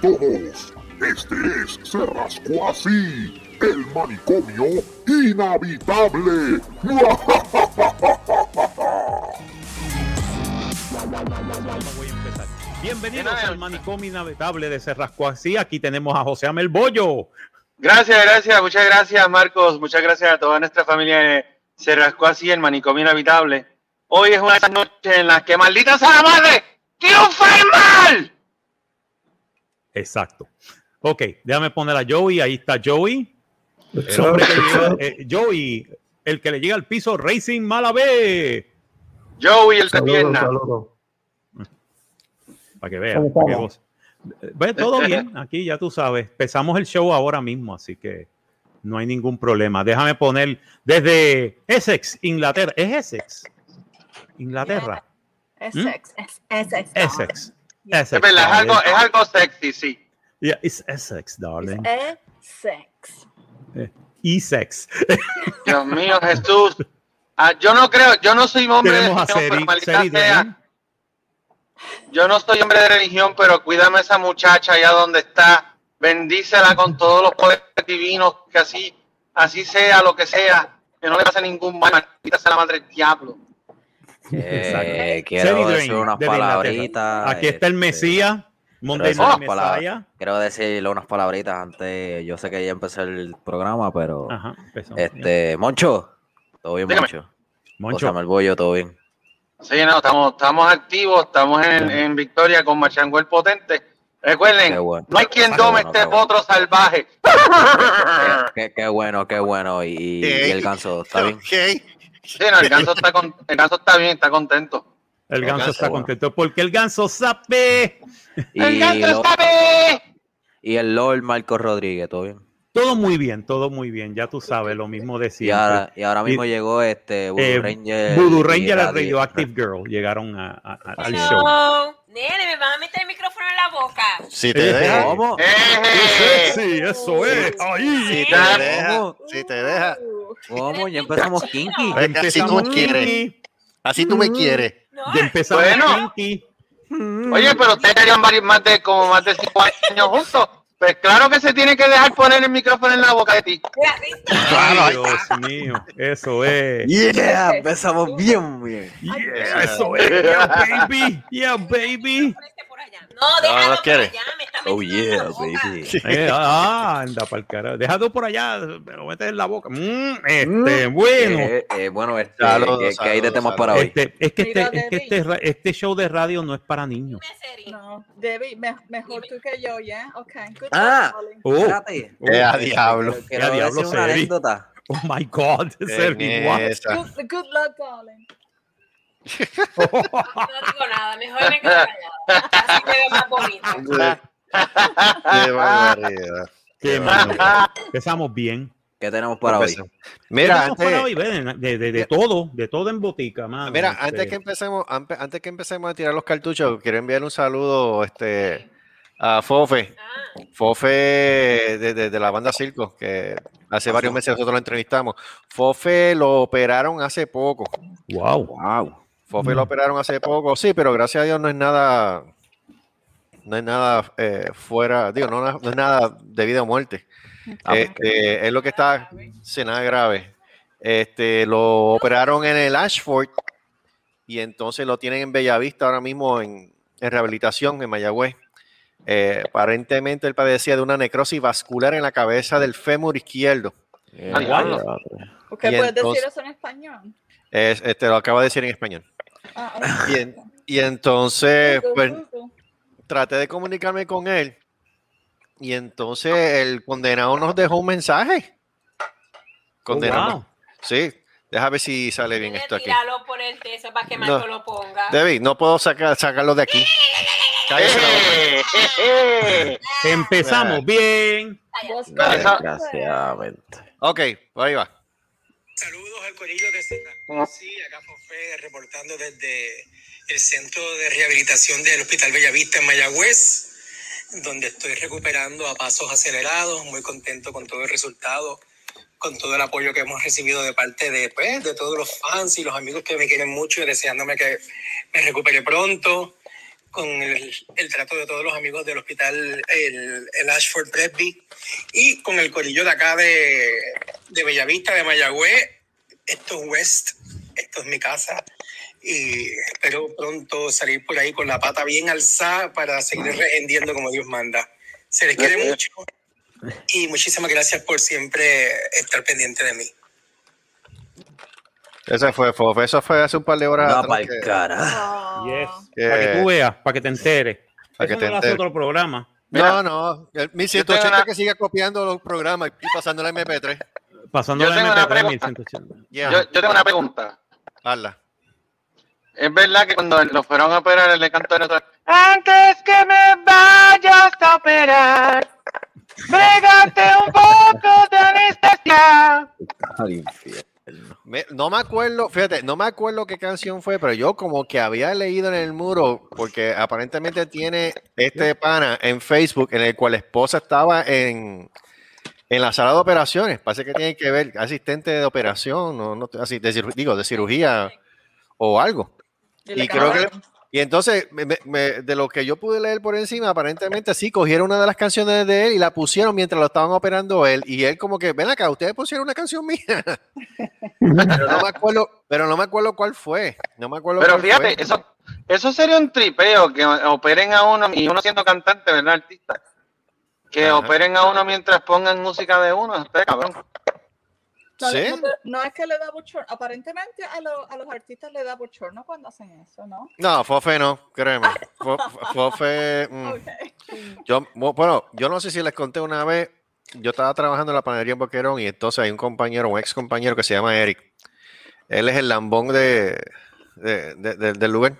todos. Este es Se Rascó Así, el manicomio inhabitable. Voy a empezar. Bienvenidos al manicomio inhabitable de Se Rascó Así. Aquí tenemos a José Amel Bollo. Gracias, gracias, muchas gracias Marcos, muchas gracias a toda nuestra familia de Se Rascó Así, el manicomio inhabitable. Hoy es una de esas noches en las que maldita sea la madre, triunfa el mal. Exacto. Ok, déjame poner a Joey. Ahí está Joey. El hombre que llega- eh, Joey, el que le llega al piso, Racing Malavé. Joey el de pierna. Para que vean. para que vos- Eh, Ve, todo bien. Aquí ya tú sabes. Empezamos el show ahora mismo, así que no hay ningún problema. Déjame poner desde Essex, Inglaterra. ¿Es Essex? Inglaterra. Essex, es Essex. Essex. Essex. Es verdad, es algo, es algo sexy, sí. Yeah, it's Essex, darling. Essex. Essex. Dios mío, Jesús. Ah, yo no creo, yo no soy hombre de Tenemos religión, pero Seri, maldita Seri sea, yo no soy hombre de religión, pero cuídame a esa muchacha allá donde está. Bendícela con todos los poderes divinos, que así, así sea lo que sea, que no le pase ningún mal, maldita sea la madre del diablo. Eh, quiero decir unas de palabritas. Aquí está el Mesías, Monday quiero Night decirle unas palabritas antes. Yo sé que ya empezó el programa, pero. Ajá, empezó. Este, Moncho. ¿Todo bien, Dígame. Moncho? Moncho. José Bollo, todo bien. Sí, no, estamos, estamos activos, estamos en, en victoria con Machango el Potente. Recuerden, bueno. no hay quien tome bueno, este qué bueno. potro salvaje. Qué, qué bueno, qué bueno. Y, el ganso, ¿está bien? Sí, no, el ganso está, con- el ganso está bien, está contento. El ganso ganso, está bueno. contento porque el ganso sabe. Y, ¡El ganso lo- sabe! y el Lord Marco Rodríguez, ¿todo bien? Todo muy bien, todo muy bien. Ya tú sabes, lo mismo de Y siempre. ahora, y ahora mismo Y- llegó este Voodoo Eh, Ranger. Voodoo Ranger y Radio- Radioactive Girl llegaron a- a- a- al show. Nene, me van a meter el micrófono en la boca. Si Eh, te deja. ¿Cómo? ¡Eh! Sí, eso es. Ahí. Si te deja. Si te deja. ¿Cómo? Ya empezamos kinky. Así tú me Empezamos quieres. Así tú me quieres. No, Ya empezamos Bueno. kinky. Oye, pero ustedes harían varios más de como más de cinco años juntos. Pues claro que se tiene que dejar poner el micrófono en la boca de ti. Ay, Dios mío, eso es. Yeah, empezamos bien, bien. Yeah, eso es. Yeah, baby. Yeah, baby. Por allá. No, déjalo no por quiere. allá, me está Oh yeah, baby. Eh, ah, anda para el carajo. Déjalo por allá, pero metes en la boca. Mm, este, bueno. Eh, eh, bueno, este, Saludos, ¿qué, qué hay de saludos, temas para hoy? Este, es que, este, Mira, es que este, ra- este show de radio no es para niños. No, Debbie, me- mejor tú que yo, ¿ya? Ok. Good Ah. Oh, Espérate. oh, Eh, a diablo. Quiero, Ya, diablo, decir una Seri. anécdota. oh my God. Sergi, what? Good, good luck, darling. No digo nada, mejor me quedo callada. Así veo más bonita. Qué barbaridad. Qué mano. Empezamos bien. ¿Qué tenemos para hoy? Mira, Empezamos para antes, hoy, ven, de, de, de todo, de todo en botica, mano. mira, Este, antes que empecemos, antes que empecemos a tirar los cartuchos, quiero enviar un saludo este, a Fofe. Ah, Fofe de, de- de la banda Circo, que hace varios meses nosotros lo entrevistamos. Fofe lo operaron hace poco. Wow. Wow. Fofe lo operaron hace poco, sí, pero gracias a Dios no es nada, no es nada eh, fuera, digo, no, no es nada de vida o muerte. Este, es lo que está, sin nada grave. Este, lo operaron en el Ashford y entonces lo tienen en Bellavista ahora mismo en, en rehabilitación en Mayagüez. Eh, aparentemente él padecía de una necrosis vascular en la cabeza del fémur izquierdo. Ah, diablo. ¿Por qué puedes entonces- decir eso en español? Es- este, lo acabo de decir en español. Ah. Y, en- y entonces, pues, traté de comunicarme con él y entonces el condenado nos dejó un mensaje. Condenado. wow. Sí, deja ver si sale bien esto aquí. tíralo por el teso para que Marco No. lo ponga. David, no puedo sacar, sacarlo de aquí. Eh, eh, eh. Empezamos bien. Desgraciadamente. Ok, ahí va. Saludos al corillo de Z. Sí, acá Fofé reportando desde el Centro de Rehabilitación del Hospital Bellavista en Mayagüez, donde estoy recuperando a pasos acelerados, muy contento con todo el resultado, con todo el apoyo que hemos recibido de parte de, pues, de todos los fans y los amigos que me quieren mucho y deseándome que me recupere pronto. Con el, el trato de todos los amigos del hospital, el, el Ashford Presby, y con el corillo de acá de, de Bellavista, de Mayagüez. Esto es West, esto es mi casa. Y espero pronto salir por ahí con la pata bien alzada para seguir rehendiendo como Dios manda. Se les quiere mucho y muchísimas gracias por siempre estar pendiente de mí. Ese fue Fofe. Eso fue hace un par de horas. No, pa'l que- cara. Yes. Eh, Para que tú veas, para que te enteres. para que Eso te no enteres. otro programa. No, no. el- Mi Yo tengo 180 una- que siga copiando los programas y pasando la MP3. Pasando Yo la tengo una MP3 pregunta. 1180. Ya, Yo, yo tengo una pregunta. hazla. Es verdad que cuando lo fueron a operar, le otro- Antes que me vayas no me acuerdo, fíjate, no me acuerdo qué canción fue, pero yo como que había leído en el muro, porque aparentemente tiene este pana en Facebook en el cual la esposa estaba en, en la sala de operaciones. Parece que tiene que ver, asistente de operación, no, no, así, de, digo, de cirugía o algo. Y creo que. Y entonces, me- me- me- de lo que yo pude leer por encima, aparentemente sí, cogieron una de las canciones de él y la pusieron mientras lo estaban operando él. Y él como que, ven acá, ustedes pusieron una canción mía. pero, no me acuerdo, pero no me acuerdo cuál fue. No me acuerdo Pero cuál fíjate, fue. eso, eso sería un tripeo, que operen a uno, y uno siendo cantante, ¿verdad? Artista. Que Ajá. operen a uno mientras pongan música de uno, este cabrón. No, ¿Sí? no, no es que le da bochorno. Aparentemente a, lo- a los artistas le da bochorno cuando hacen eso, ¿no? No, Fofe no, créeme. Fo- Fo- Fofe, mm, yo, bueno, yo no sé si les conté una vez, yo estaba trabajando en la panadería en Boquerón y entonces hay un compañero, un ex compañero que se llama Eric. Él es el lambón de, de- de- de- del lugar.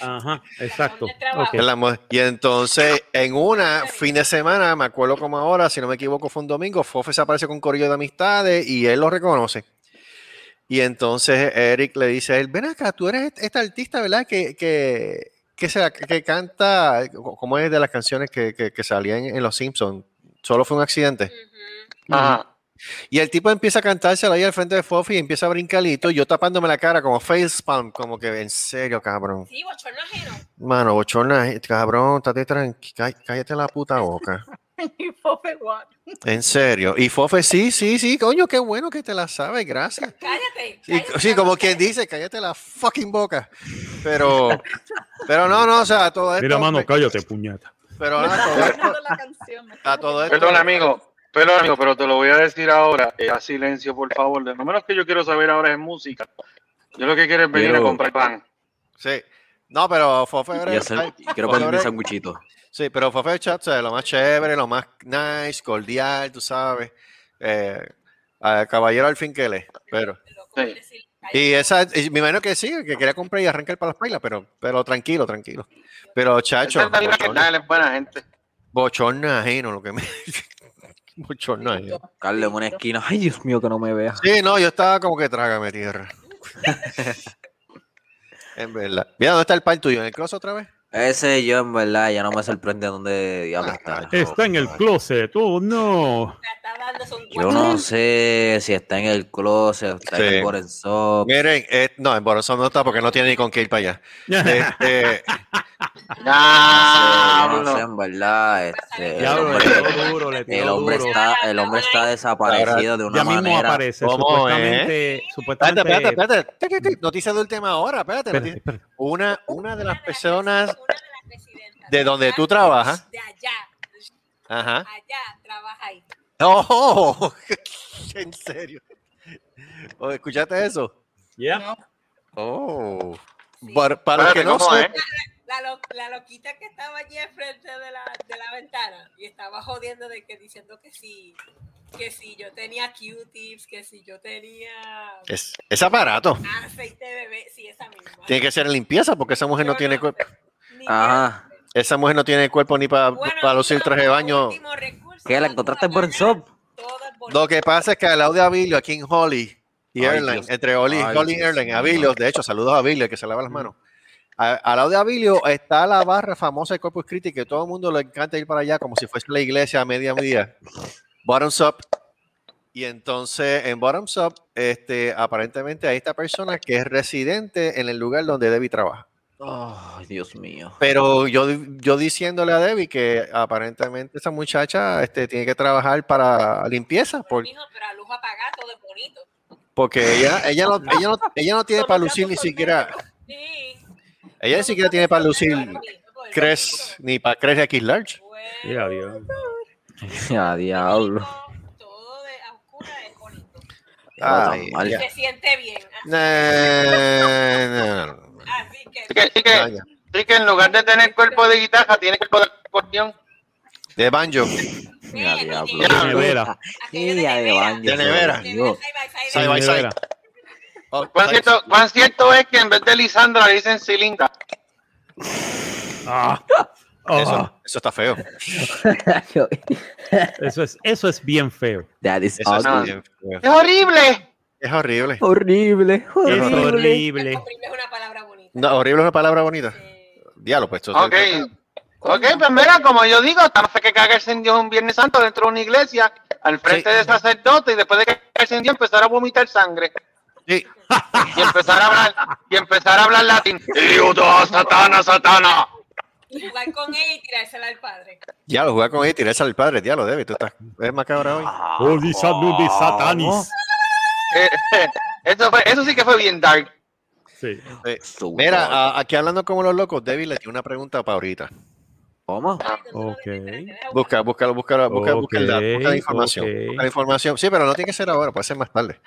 Ajá, exacto. ¿Dónde trabaja? Ok. El lambón. Y entonces, en una fin de semana, me acuerdo como ahora, si no me equivoco, fue un domingo, Fofe se aparece con un corillo de amistades y él lo reconoce. Y entonces Eric le dice a él, ven acá, tú eres esta artista, ¿verdad? Que, que, que, se- que canta, como es de las canciones que, que, que salían en Los Simpsons, solo fue un accidente. Ujú. Ajá. Y el tipo empieza a cantársela ahí al frente de Fofi y empieza a brincarito, y yo tapándome la cara como facepalm, como que en serio, cabrón. Sí, bochorno ajeno. Mano, bochorna, eh, cabrón, estate tranquilo, cállate la puta boca. Y Fofe, what? En serio. Y Fofe, sí, sí, sí, coño, qué bueno que te la sabes, gracias. Cállate. Sí, cállate, sí, como quien dice, cállate la fucking boca. Pero, pero no, no, o sea, todo esto. Mira, mano, cállate, puñeta. pero nada, está todo esto- a todo esto- Perdón, amigo. Perdón, amigo, pero te lo voy a decir ahora. Eh, haz silencio, por favor. De lo menos que yo quiero saber ahora es música. Yo lo que quiero es venir Quiero- a comprar pan. Sí. No, pero Fofe. Y hacer- ay, quiero pedir un sanguchito. Sí, pero Fofe Chat, o sea, lo más chévere, lo más nice, cordial, tú sabes. Eh, a caballero al fin que le. Pero. Sí. Y esa, y me imagino que sí, que quería comprar y arrancar para las pailas, pero, pero tranquilo, tranquilo. Pero chacho, Esa es la vida que bochorno, da, él es buena gente. bochorno ajeno, lo que me. bochorno ajeno. Carle en una esquina. Ay, Dios mío, que no me vea. Sí, no, yo estaba como que trágame tierra. en verdad. Mira, ¿dónde está el par tuyo? ¿En el cross otra vez? Ese yo, en verdad, ya no me sorprende dónde diablo está. Está en el closet. Oh, no. Yo no sé si está en el closet, está en Sí. el Borenshop. Miren, eh, no, en Boronzón no está porque no tiene ni con qué ir para allá. Este, no. En verdad. Este, el hombre, tiró duro, le tiró el hombre duro. está, el hombre está desaparecido de una Ya mismo manera. aparece. ¿Cómo, Supuestamente. espérate, supuestamente espérate, espérate. Tic, tic, tic. Noticia de última hora, espérate. espérate, espérate. Una, una de las personas Una de las presidentas. de donde tú trabajas. De allá. Ajá. Allá trabaja ahí. ¡Oh! en serio. Oh, ¿Escuchaste eso? Ya. No, Oh. Sí. Para, para los que Espérate, no. La, lo- la loquita que estaba allí enfrente de la, de la ventana y estaba jodiendo de que diciendo que sí, que si yo tenía Q-tips, que si yo tenía es, es aparato. aceite de bebé, sí, esa misma. Tiene que ser limpieza porque esa mujer no tiene cuerpo. Ajá. idea. Esa mujer no tiene cuerpo ni para Bueno, lucir traje de baño. ¿Qué? ¿La encontraste a en el Lo que pasa es que al lado de Avilio, aquí en Holly y Ay, entre Holly, Ay, Holly y mío. Avilio, de hecho, saludos a Avilio, que se lava las manos. A- al lado de Avilio está la barra famosa de Corpus Christi, que todo el mundo le encanta ir para allá como si fuese la iglesia a media día. Bottoms Up. Y entonces en Bottoms Up, este, aparentemente hay esta persona que es residente en el lugar donde Debbie trabaja. Ay, Dios mío. Pero yo, yo diciéndole a Debbie que aparentemente esa muchacha este, tiene que trabajar para limpieza, por- Mijo, pero a luz apagada todo es bonito. porque ella, ella, no, ella, no, ella no tiene para lucir ni siquiera, Sí. Ella ni siquiera tiene para lucir Cres, ni para Cres X Large. Ya, Dios. A diablo. bonito, Todo de a oscura es bonito. Ay. Y ya. se siente bien. No, no, no, no. Así que. Así que, Ah, ya. en lugar de tener cuerpo de guitarra, tiene cuerpo de acordeón. De banjo. Ya, diablo. De nevera. Ya, de baño. De nevera. Side by De side. Oh, ¿Cuán cierto, cuán cierto es que en vez de Lisandra le dicen Cilinda? Ah, Eso, ah, eso está feo. eso, es, eso es bien feo. That is Eso está ugly. bien feo. ¡Es horrible! Es horrible. Horrible, Es horrible. horrible. Horrible es una palabra bonita. No, horrible es una palabra bonita. Eh, Diablo, pues. Ok, pues mira, como yo digo, tan fe que cagarse en Dios un Viernes Santo dentro de una iglesia, al frente Sí. de sacerdote, y después de cagarse en Dios empezar a vomitar sangre. Sí. Y empezar a hablar, y empezar a hablar latín. Iuda, satana, satana. y jugar con ella y tirársela al padre. Diablo, jugar con él y tirarse al padre. Diablo, David, tú estás. ¿Es macabra hoy? Holy Saturday Satanis. Eh, eso, fue, eso sí que fue bien dark. Sí. Mira, a- aquí hablando como los locos, David le tiene una pregunta para ahorita. ¿Cómo? Ok. Busca, busca, busca, busca, busca, el dato, busca la información. Busca la información. Sí, pero no tiene que ser ahora, puede ser más tarde.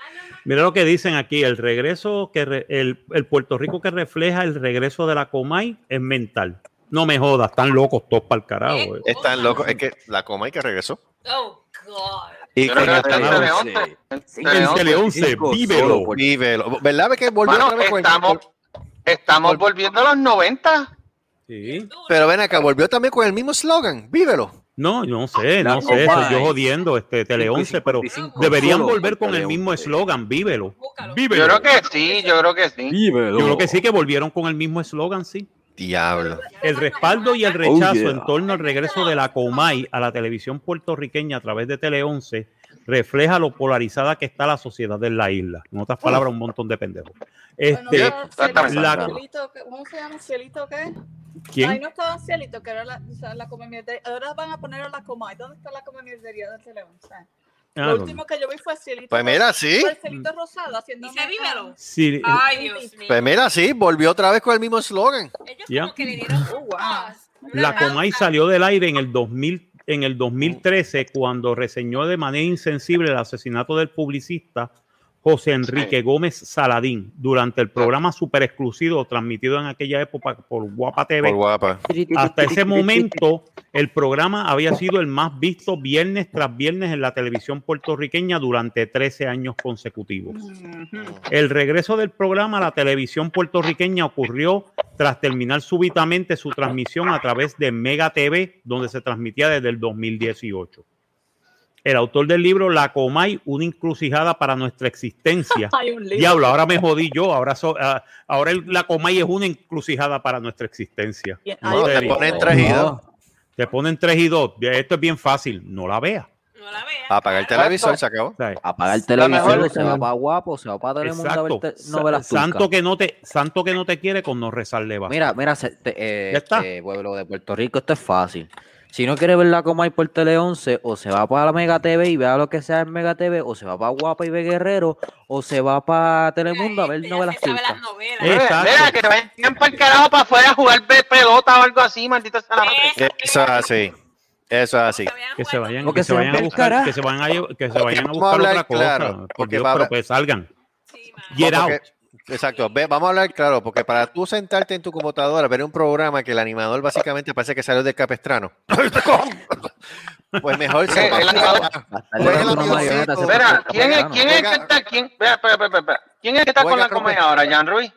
Mira lo que dicen aquí, el regreso, que re- el, el Puerto Rico que refleja el regreso de la Comay es mental. No me jodas, están locos todos para el carajo. eh. Están locos. Es que la coma y que regresó. Oh, God. Y con el Tele en once, Tele 11. En Sí, Tele En 11. Tele 11, Cinco, vívelo. vívelo. ¿Verdad que volvió el- estamos, estamos volviendo a los 90. Sí. Pero ven acá, volvió también con el mismo slogan. Vívelo. No, yo no sé, no sé, soy yo jodiendo este Tele 11, pero 55 deberían volver con el mismo 11. eslogan, vívelo. Vívelo. Yo creo que sí, yo creo que sí. Vívelo. Yo creo que sí que volvieron con el mismo eslogan, sí. Diablo. El respaldo y el rechazo Oh, yeah. en torno al regreso de la Comay a la televisión puertorriqueña a través de Tele 11 refleja lo polarizada que está la sociedad de la isla. En otras palabras, un montón de pendejos. Este, no, exactamente. La- Cielito, ¿qué- ¿Cómo se llama? ¿Cielito qué? Ahí ¿Quién? no estaba Cielito, que era la, o sea, la. Ahora van a poner a la Comay. ¿Dónde está la comemierdería de Tele 11? Ah, Lo no. último que yo vi fue Cielito. Pues mira, sí. Cielito Rosado haciendo. Dice vívelo. Sí, Ay, Dios mío. Pues mira, sí, volvió otra vez con el mismo slogan. Ellos Ya. como que le dieron Oh, wow. La Comay salió del aire en el 2000, en el 2013 cuando reseñó de manera insensible el asesinato del publicista José Enrique Gómez Saladín durante el programa super exclusivo transmitido en aquella época por Guapa TV. Por guapa. Hasta ese momento, el programa había sido el más visto viernes tras viernes en la televisión puertorriqueña durante 13 años consecutivos. El regreso del programa a la televisión puertorriqueña ocurrió tras terminar súbitamente su transmisión a través de Mega TV, donde se transmitía desde el 2018. El autor del libro La Comay, una encrucijada para nuestra existencia. Hay un libro. Diablo, ahora me jodí yo. Ahora, so- ah, ahora el- la Comay es una encrucijada para nuestra existencia. No, te ponen tres y dos. Te ponen 3 y 2. Esto es bien fácil. No la veas. No la veas. Apagar el televisor, se acabó. Apagar el La televisor, se va para guapo, se va para Telemundo a ver Exacto. te- novelas Sa- santo que no te santo que no te quiere con no rezarle va. Mira, mira, se- te- eh, Ya está. eh, pueblo de Puerto Rico, esto es fácil. Si no quiere ver la Comay por Tele 11, o se va para la Mega TV y vea lo que sea en Mega TV, o se va para Guapa y ve Guerrero, o se va para Telemundo a ver ya novelas turcas. las novelas. Eh. Mira, que se vayan para el carajo para afuera a jugar pe- pelota o algo así, maldita sea la madre. Eso, es así. Eso es así. que se vayan, que que se se vayan a buscar, que se vayan a, que se vayan a buscar otra cosa. claro, por porque Dios, pero haber- pues salgan. Get No, out. Exacto, ve, vamos a hablar claro, porque para tú sentarte en tu computadora, ver un programa que el animador básicamente parece que salió del capestrano. pues mejor se Eh, se Espera, ¿quién es, quién es el que está? ¿Quién, espera, espera, espera, espera. ¿Quién es el que está con la trompeta. ahora? ¿Jan Ruiz?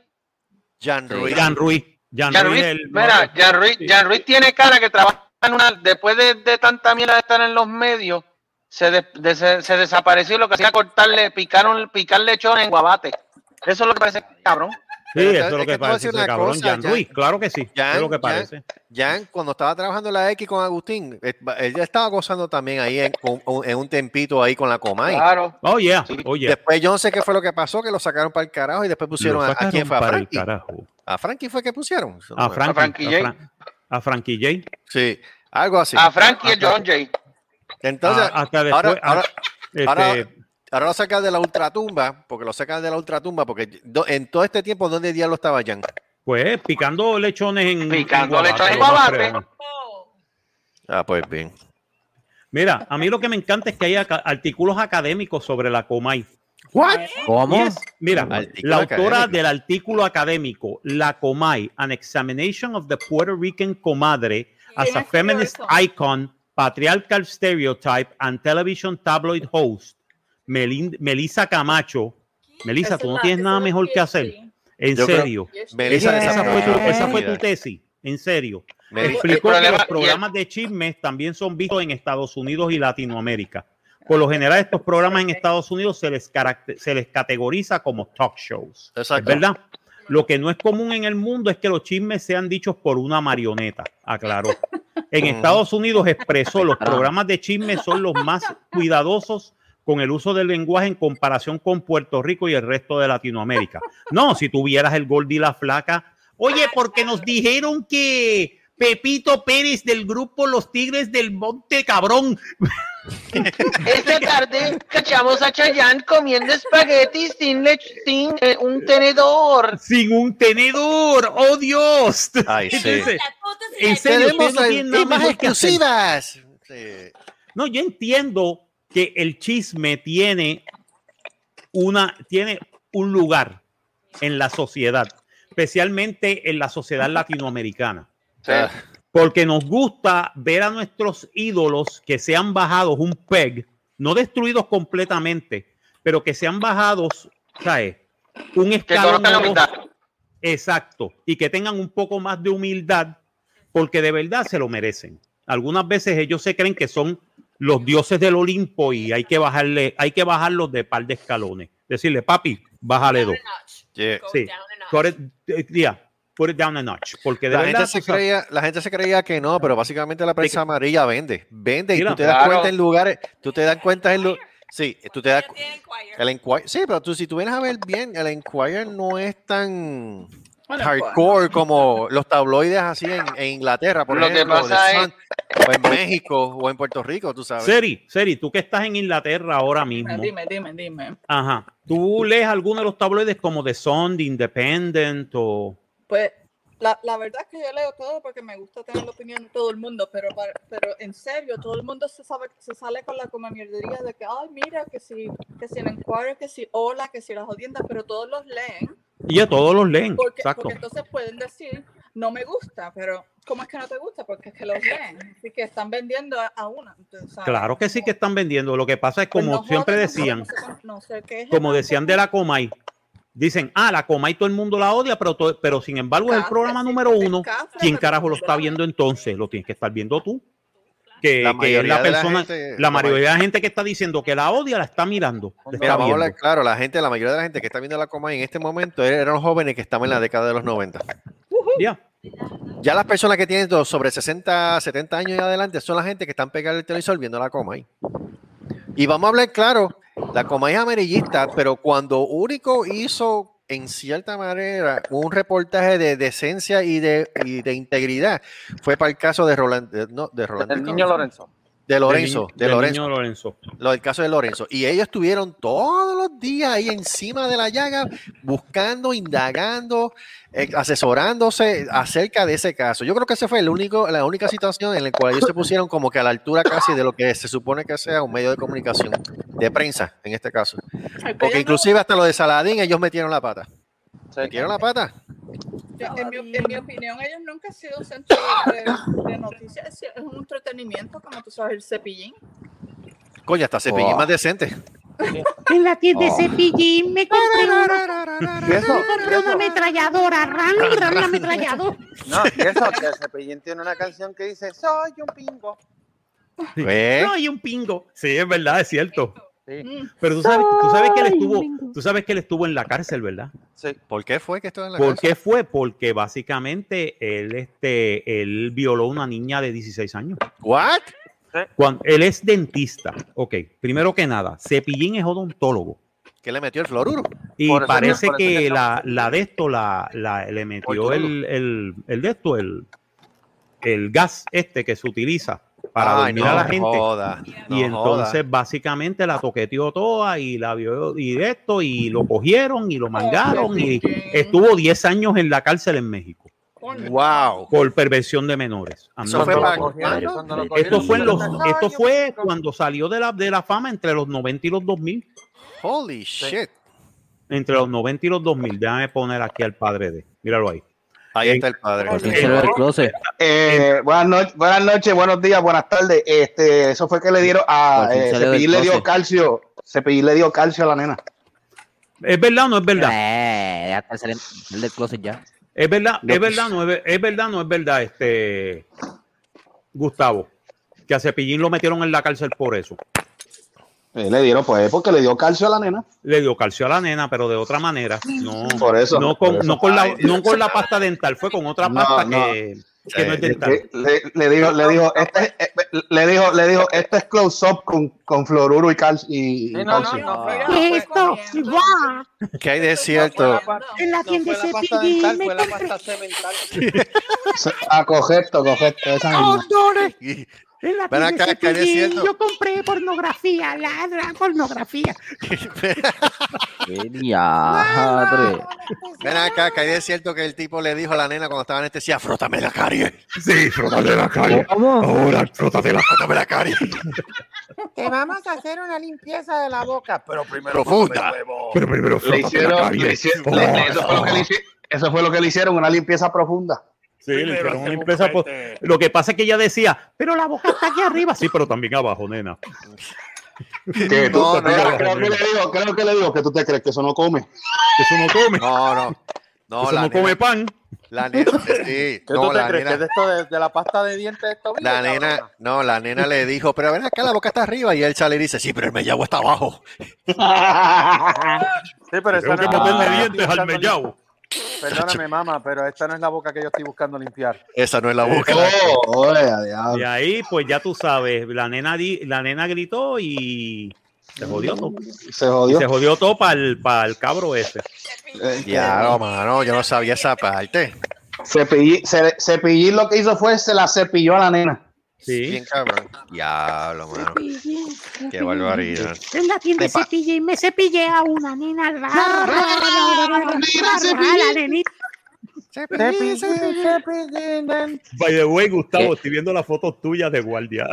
Jan Ruiz. Jan Ruiz. Jan, Ruiz, mira, Jan Ruiz. Jan Ruiz tiene cara que trabaja en una, después de, de tanta mierda de estar en los medios, se, de- de- se, se desapareció y lo que hacía cortarle, picar, un, picar lechón en guabate. Eso es lo que parece cabrón. Sí, Pero eso es lo que a parece, una cabrón. cosa, Jan Jan. Ruiz, claro que sí. Jan, es lo que parece. Jan, cuando estaba trabajando en la X con Agustín, eh, él ya estaba gozando también ahí en, un tempito ahí con la Comay. Claro. Oh, yeah, oh, yeah. Después yo no sé qué fue lo que pasó, que lo sacaron para el carajo y después pusieron a, a quién fue a para el Frankie. carajo. A Frankie fue que pusieron. A Frankie, a, J. Fran- a Frankie J. Sí, algo así. A Frankie y John Jay. Entonces, Ah, hasta después. ahora, ahora, este, ahora- ahora lo sacan de la ultratumba, porque lo sacan de la ultratumba, porque do- en todo este tiempo, ¿dónde diablo estaba Jan? pues picando lechones en. Picando en lechones en guabate. Ah, pues bien. Mira, a mí lo que me encanta es que hay artículos académicos sobre la Comay. ¿What? ¿Cómo? Yes. Mira, la autora académico. del artículo académico, La Comay, An Examination of the Puerto Rican Comadre as ¿Quién a Feminist? Icon, Patriarchal Stereotype and Television Tabloid Host, Melin- Melissa Camacho. Melissa, Esa tú es no tienes nada mejor que hacer. En Yo creo- serio. Melissa Esa, esa fue tu, desapareció. esa fue tu tesis. En serio. Explicó que los programas de chismes también son vistos en Estados Unidos y Latinoamérica. Por lo general, estos programas en Estados Unidos se les, caracte- se les categoriza como talk shows. Exacto. ¿Verdad? Lo que no es común en el mundo es que los chismes sean dichos por una marioneta, aclaró. En. Estados Unidos expresó los Ah. programas de chismes son los más cuidadosos con el uso del lenguaje en comparación con Puerto Rico y el resto de Latinoamérica. No, si tuvieras el Gordi y la Flaca. Oye, porque nos dijeron que Pepito Pérez del grupo Los Tigres del Monte Cabrón. Esta tarde cachamos a Chayanne comiendo espaguetis sin, lech- sin eh, un tenedor. Sin un tenedor, oh Dios. Ay, sí. Entonces, y en las- serio, Tenemos no imágenes exclusivas. Sí. No, yo entiendo que el chisme tiene una, tiene un lugar en la sociedad, especialmente en la sociedad latinoamericana, Ah, porque nos gusta ver a nuestros ídolos que sean bajados un peg, no destruidos completamente, pero que sean bajados, ¿sabes? Un escalón la humildad. Exacto. Y que tengan un poco más de humildad, porque de verdad se lo merecen. Algunas veces ellos se creen que son los dioses del Olimpo y hay que bajarle, hay que bajarlos de par de escalones. Decirle, papi, bájale dos. yeah. Sí. Put it, eh, yeah, put it down a notch. Porque de La verdad. gente, se creía, la gente se creía que no, pero básicamente la prensa amarilla vende. Vende y Mira, tú te das claro. cuenta en lugares, tú te das cuenta en lu- Sí, tú te das el Enquirer. Sí, pero tú si tú vienes a ver bien, el Enquirer no es tan Bueno, hardcore como los tabloides así en, en Inglaterra, por Lo que ejemplo, pasa The es- Sun, o en México o en Puerto Rico, tú sabes. Seri, Seri, tú que estás en Inglaterra ahora mismo. pues, Dime, dime, dime. Ajá. ¿Tú lees alguno de los tabloides como The Sun, The Independent o Pues la, la verdad es que yo leo todo porque me gusta tener la opinión de todo el mundo, pero, para- pero en serio, todo el mundo se, sabe, se sale con la como mierdería de que, ay, mira, que si, que si en Enquirer, que si hola, que si las jodiendas, pero todos los leen y ya todos los leen? porque, Exacto. porque entonces pueden decir, no me gusta, pero ¿cómo es que no te gusta? Porque es que los leen, así que están vendiendo a, a una. Claro que sí que están vendiendo. Lo que pasa es Pues como siempre decían, no sé, es como decían de la Comay, dicen, ah, la Comay todo el mundo la odia, pero, to- pero sin embargo es el programa número uno. ¿Quién carajo lo todo está viendo entonces? Lo tienes que estar viendo tú. Que, La que mayoría de la gente- la la mayoría de la gente que está diciendo que la odia la está mirando. la Mira, está vamos a hablar claro, la gente, la mayoría de la gente que está viendo la coma en este momento eran los jóvenes que estaban en la década de los 90. Ya. Ya las personas que tienen sobre 60, 70 años y adelante son la gente que están pegados al televisor viendo la Comay. Y vamos a hablar claro, la Comay es amarillista, pero cuando Único hizo en cierta manera un reportaje de decencia y de, y de integridad, fue para el caso de Roland, de- no, de Rolando, El niño Lorenzo. De Lorenzo, Del de Lorenzo. niño Lorenzo. Lo del caso de Lorenzo. Y ellos estuvieron todos los días ahí encima de la llaga, buscando, indagando, eh, asesorándose acerca de ese caso. Yo creo que ese fue el único, la única situación en la cual ellos se pusieron como que a la altura casi de lo que se supone que sea un medio de comunicación, de prensa en este caso. Porque inclusive hasta lo de Saladín ellos metieron la pata. ¿Metieron la pata? En, mi, en mi opinión, ellos nunca han sido centro de, de noticias. Es, un entretenimiento, como tú sabes, el cepillín. Coño, hasta Cepillín más decente. En la tienda de Oh. cepillín me compré, una, ¿Y eso? me compré una ametralladora, ran, ran, una ametralladora. No, y eso, que Cepillín tiene una canción que dice, soy un pingo. Hay un pingo. Sí, es verdad, es cierto. Sí. Mm. Pero tú sabes, tú sabes que él estuvo, tú sabes que él estuvo en la cárcel, ¿verdad? Sí. ¿Por qué fue que estuvo en la ¿Por cárcel? qué fue? Porque básicamente él, este, él violó a una niña de 16 años. ¿What? Cuando, él es dentista. Ok, primero que nada, Cepillín es odontólogo. ¿Qué le metió el fluoruro? Y Por parece que- por eso que, que la, la de esto la, la- le metió Por el, el, el de esto, el, el gas este que se utiliza para Ay, dormir no a la gente. joda, no y entonces joda. básicamente la toqueteó toda y la vio y de esto y lo cogieron y lo mangaron y estuvo 10 años en la cárcel en México. Wow. por perversión de menores. Eso fue para- cogieron, lo esto fue, en los, esto fue cuando salió de la, de la fama entre los 90 y los 2000. Holy shit. Entre los 90 y los 2000. Déjame poner aquí al padre de. Míralo ahí. Ahí está el padre. Eh, buenas, noches, buenas noches, buenos días, buenas tardes. Este, eso fue que le dieron a eh, Cepillín le dio calcio, Cepillín le dio calcio a la nena. ¿Es verdad o no es verdad? Eh, ya está saliendo salió del closet ya. Es verdad, es verdad, no es, es verdad, no es verdad, este Gustavo, que a Cepillín lo metieron en la cárcel por eso. Eh, le dieron, pues, porque le dio calcio a la nena. Le dio calcio a la nena, pero de otra manera. No, Por eso. no con, por eso. no con la, no con la pasta dental, fue con otra No, pasta no. que, que no es Le, dental. le- le dijo, le dijo, este, eh, le dijo, le dijo, esto es close up con, con fluoruro y calcio y, Sí, calcio. Esto. ¿Qué hay de cierto? En la tienda de la pasta cemental. A cogerto, cogerto, esa misma. La Ven tienda de acá, ¿qué hay de cepillín cierto? yo compré pornografía, ladra pornografía. ¡Qué diadre! Ven acá, que de cierto que el tipo le dijo a la nena cuando estaba anestesia, frótame la carie. Sí, frótate la calle. ¿Cómo? Ahora, frótate la Frótame la carie. Te vamos a hacer una limpieza de la boca, pero primero Profunda. frótame. Pero primero Le frótate la hicieron, calle. le hicieron- le- eso, fue lo que le eso fue lo que le hicieron, una limpieza profunda. Sí, le Primero hicieron una hacemos limpieza por- este- Lo que pasa es que ella decía, pero la boca está aquí arriba. Sí, pero también abajo, nena. Que tú- No, no, creo, que le digo, creo que le digo que tú te crees que eso no come. Eso no come. No, no. No, eso la no come pan. la nena, sí, ¿Qué no, tú te la crees? ¿Que nena, es de esto de, de la pasta de dientes de estos la brillos, nena, cabrona? no, la nena le dijo, pero ven acá, la boca está arriba, y él sale y dice, sí, pero el mellagua está abajo. Sí, pero Tengo no que ponerle que dientes al lim- Perdóname, mamá, pero esta no es la boca que yo estoy buscando limpiar. Esa no es la boca. Oh. Y ahí, pues ya tú sabes, la nena, di- la nena gritó y se jodió todo. Se jodió. Se jodió todo para el, cabro ese. Eh, Ya, mano, yo no sabía esa parte. Cepillín, ce- Cepillín lo que hizo fue se la cepilló a la nena. Sí. Bien cabrón. Diablo, mano. Qué barbaridad. En la tienda pa- cepillín me cepillé a una nena rara, rara, nenita. By the way, Gustavo, ¿Qué? estoy viendo las fotos tuyas de guardia.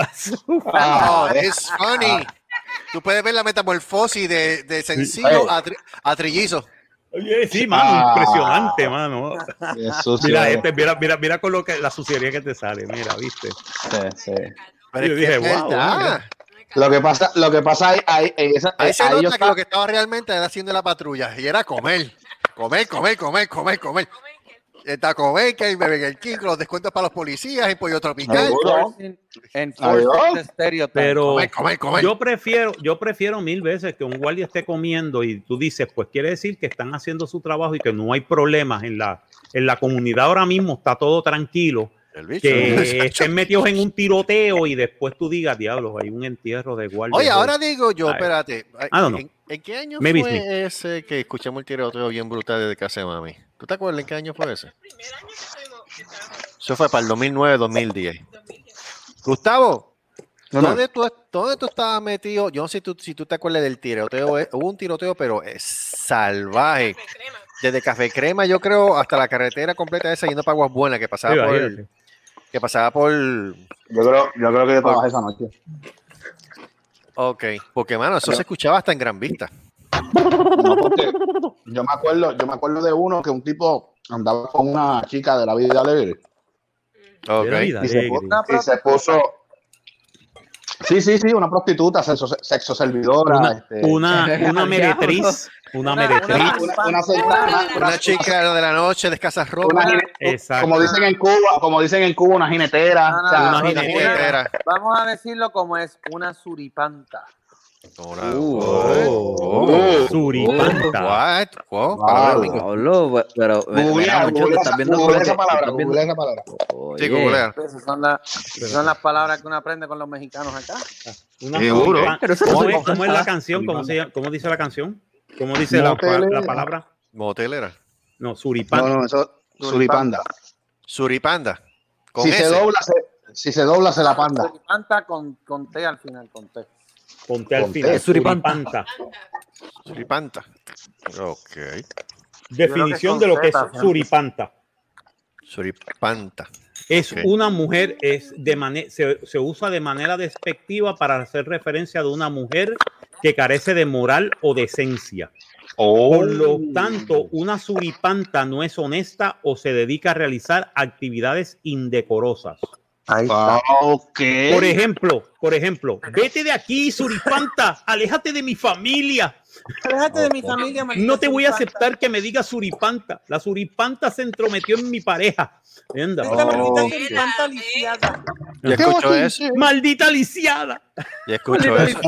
Oh, it's funny. Tú puedes ver la metamorfosis de, de sencillo a, tri- a trillizo. Oye, sí, mano, Ah. impresionante, mano. Mira, este, mira, mira, mira con lo que la suciedad que te sale, mira, viste. Sí, sí. Pero Yo dije, wow. Lo que pasa, lo que pasa ahí, ahí, en esa- Ahí se ahí nota yo que estaba- lo que estaba realmente era haciendo la patrulla y era comer. Comer, comer, comer, comer, comer. El Taco Bell, que el Burger King, los descuentos para los policías, el pollo tropical. The stereotype. Pero Comer, comer, yo prefiero, yo prefiero mil veces que un guardia esté comiendo y tú dices, pues quiere decir que están haciendo su trabajo y que no hay problemas en la, en la comunidad ahora mismo, está todo tranquilo. Bicho. Que estén metidos en un tiroteo y después tú digas, diablos, hay un entierro de guardia. Oye, ahora digo yo, espérate. I don't know. ¿En, en qué año Maybe fue ese que escuchamos el tiroteo bien brutal desde casa de mami? ¿Tú te acuerdas en qué año fue ese? primer año que estuvimos- que estábamos Eso fue para el 2009-2010. 2010. Gustavo, No, no. ¿dónde tú, dónde tú estabas metido? Yo no sé si tú, si tú te acuerdas del tiroteo. eh, Hubo un tiroteo, pero es salvaje. Café crema. Desde Café Crema, yo creo, hasta la carretera completa esa yendo para Aguas Buenas, que pasaba por. Que pasaba por. Yo creo, yo creo que yo trabajé esa noche. Ok, porque mano, eso se escuchaba hasta en Gran Vista. No, porque yo me acuerdo, yo me acuerdo de uno que un tipo andaba con una chica de la vida alegre Ok. De la vida y se, y se puso. Sí, sí, sí, una prostituta, sexo, sexo servidora. Una, este, una, una meretriz, una meretriz. una- una, una sexta- una- Una chica de la noche de escasas ropas. como dicen en Cuba, como dicen en Cuba, una jinetera. No, no, o sea, una jinetera. Vamos a decirlo como es una suripanta. Ahora, Uh, what? oh, suripanta. What? Wow, Wow. Pablo, pe- pero Googlea, estás viendo googlea esa palabra, estás viendo- googlea esa palabra. Sí, googlea. Esas son, son las palabras que uno aprende con los mexicanos acá. Una Seguro. Pero ¿Cómo, es, se cómo es la canción? ¿Cómo, se llama? ¿Cómo dice la canción? ¿Cómo dice la, palabra? Motelera. No, suripanta. No, no, eso suripanda. Suripanda. Con Si se dobla, se, si se dobla, se la panda. Suripanta con, con T al final, con T. Ponte al final. Es suripanta. suripanta. Ok. Definición de lo que es suripanta. Suripanta. Es una mujer, es de mane- se, se usa de manera despectiva para hacer referencia de una mujer que carece de moral o decencia. Por lo tanto, una suripanta no es honesta o se dedica a realizar actividades indecorosas. Ahí Ah, ok. Por ejemplo, por ejemplo, vete de aquí, suripanta, aléjate de mi familia. Déjate de mi familia, maldita No te voy a aceptar que me digas suripanta. La suripanta se entrometió en mi pareja. Anda. Maldita Oh. suripanta lisiada. Yo escucho eso. Maldita lisiada. Yo escucho eso.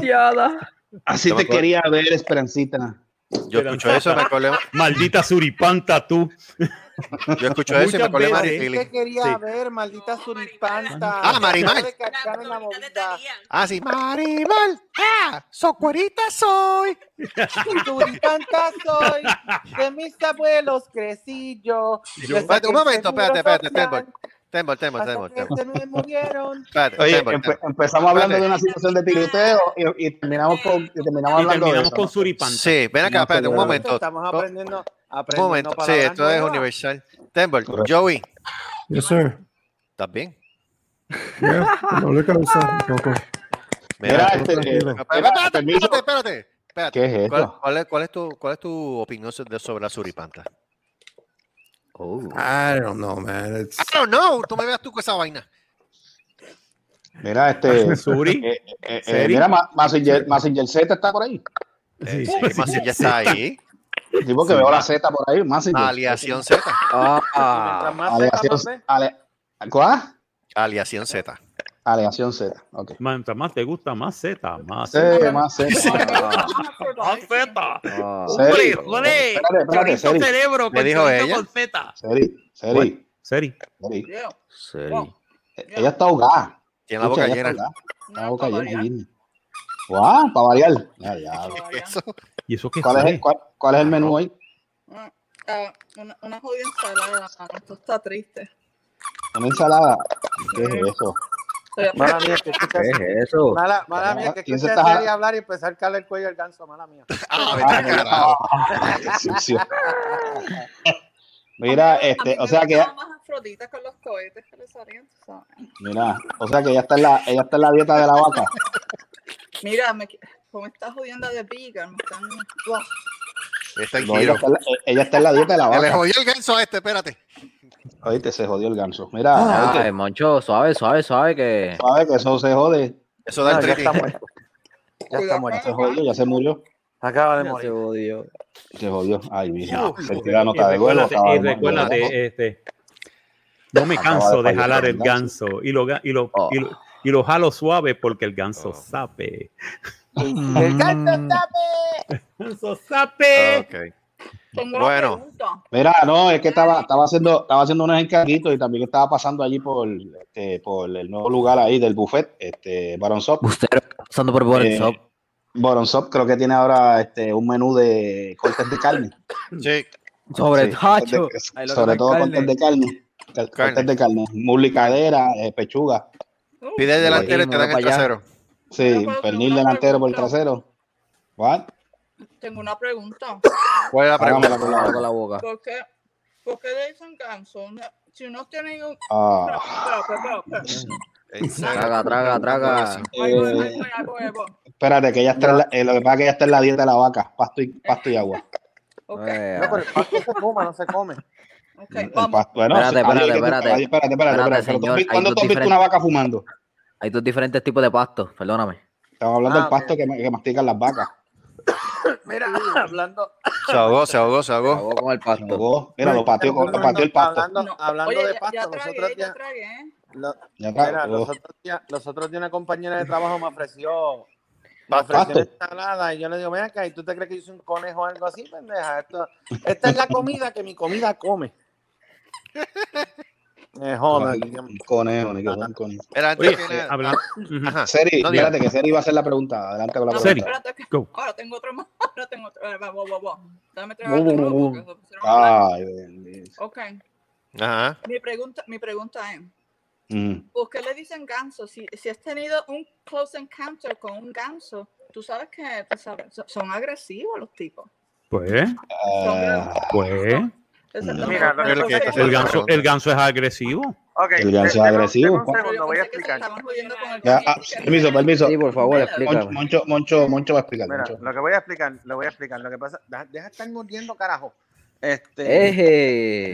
Así Yo me te quería ver, Esperancita. Yo escucho eso. Me acordé, Maldita suripanta tú. Yo escucho eso y me acordé Pili. te quería Sí. ver, maldita suripanta. Ah. Talía. Ah, sí. Maribel. Ah, socuerita soy. Suripanta soy, de mis abuelos crecí yo. Yo- Espérate, un momento, espérate, espérate, Tembol. Tembol, Tembol. Se me murieron. Oye, empe- empezamos hablando Espérate. de una situación de tiroteo y, y terminamos con y terminamos Y hablando de terminamos eso, con ¿no? suripanta. Sí, ven acá, No, espérate un momento. Estamos Co- aprendiendo. Un aprendiendo momento. Sí, esto es nuevas. universal. Tembol, Correcto. Joey, Yes, sir. ¿estás bien? Yeah, cabeza, un poco. Mira, Espérate, este, espérate, espérate, espérate. espérate. ¿Qué es ¿Cuál, esto? cuál es, cuál es tu, ¿Cuál es tu opinión de- sobre la suripanta? Oh. I don't know, man. It's, I don't know. Tú me veas tú con esa vaina. Mira, este. Suri. eh, eh, eh, mira, Ma- Mazinger Mazinger Z está por ahí. Sí, sí, más sí, está ahí. Tipo que Sí, veo la Z por ahí. Mazinger. Aliación Z. Ah, sepa, más ale, ¿Cuál? Aliación Z. Aleación Z. Mientras más te gusta, más Z. Más Sí, más Z. Más Z. ah. Seri, joder. espérate, espérate, Seri. cerebro ¿Qué dijo ella? con Z. Seri, Seri, Seri. Seri. Ella está ahogada. Tiene la boca llena. ahogada. Está la boca llena. Guau, para variar. Ya, ya. Eso. ¿Y eso qué ¿Cuál es, el, cuál, cuál es el menú hoy? Ah, ah, una, una jodida ensalada. Esto está triste. Una ensalada. ¿Qué es eso? Mala mía, que escucha, ¿Qué es eso? mala, mala mía, que ¿Quién se escucha está- a hablar y empezar a calar el cuello al ganso, mala mía. Ah. Ah. Mira, este, o sea que, con los cohetes mira, o sea que ella está en la, ella está en la dieta de la vaca. Mira, me, como esta jodienda de vegan, me están... Buah. Está No, ella, está en la, ella está en la dieta de la Que le vaca. jodió el ganso a este, espérate. Oíste, se jodió el ganso. Mira, Ay, oíste, Moncho, suave, suave, suave, que. sabe que eso se jode. Eso da No, ya artritis. está muerto. Ya está Se muerto. jodió, ya se murió. Acaba de Ya se morir. jodió. Se jodió. Ay, mija. No, Sentí la nota y de vuelo. Y de- recuérdate, este, no me de canso de jalar el el ganso y lo, y lo, Oh. y lo, y lo jalo suave porque el ganso Oh. sabe. El ganso sabe. Ganso sabe. Ok. Tengo Bueno. Mira, no, es que estaba, estaba haciendo, estaba haciendo unos encarguitos y también estaba pasando allí por, este, por el nuevo lugar ahí del buffet, este, Baron Shop. Usted pasando por Boren Eh, Shop. Baron Shop creo que tiene ahora este, un menú de cortes de carne. Sí. Sobre Sí, tacho. de- sobre todo carne. cortes de carne. Cortes de carne. Musli cadera, eh, pechuga. Pide el delantero y te dan el para allá. trasero. Sí, pernil delantero por el trasero. ¿What? Tengo una pregunta. ¿Cuál es la pregunta? Hágamela con la- con la boca. ¿Por qué, por qué le dicen ganso? Si uno tiene un... Ah. Traga, traga, traga. Eh, espérate, que ella está en la, eh, lo que pasa es que ella está en la dieta de la vaca, pasto y, pasto y agua. No, pero el pasto se fuma, no se come. ok, El vamos. pasto- bueno, Espérate, espérate, espérate. espérate, espérate, Espérate, espérate, pero tú has señor, visto- hay ¿Cuándo dos tú has visto diferentes- una vaca fumando? Hay dos diferentes tipos de pastos, perdóname. Estamos hablando Ah, del pasto que, que mastican las vacas. Mira, hablando, Se ahogó, se ahogó, se ahogó. Hago con el pasto. Luego, mira, lo pateó, con- lo pateó el pasto. hablando, No, hablando Oye, de ya- pasto, ya los tragué, otros ya días, tragué. lo- Ya mira, oh, los otros días, los otros días una compañera de trabajo me ofreció Me ofreció ensalada y yo le digo, acá, ¿y tú te crees que yo soy un conejo o algo así, pendeja? Esto, esta es la comida que mi comida come. Un conejo, ni que un conejo. Era antes Oye, que habla- Ajá. Seri, No, fíjate que Seri iba a hacer la pregunta. Adelante con la No, Seri. pregunta. espérate que Go. ahora tengo otro más. Ahora tengo otro. va, va, va, va. Dame a hablar. Ay. Ok. Ajá. Mi pregunta, mi pregunta es, Mm. ¿por qué le dicen ganso? Si, si has tenido un close encounter con un ganso, tú sabes que tú sabes, so- son agresivos los tipos. Pues, Ah, pues, No, Mira, lo que- el ganso, el ganso es agresivo. Ok, El ganso es agresivo. un segundo, voy a explicar. ya, ganso. ah, permiso, permiso. Sí, por favor, Moncho, Moncho, explícame. Moncho, Moncho, Moncho va a explicar. Mira, Moncho. lo que voy a explicar, lo voy a explicar. Lo que pasa, deja, deja de estar mordiendo, carajo. Este. Eje.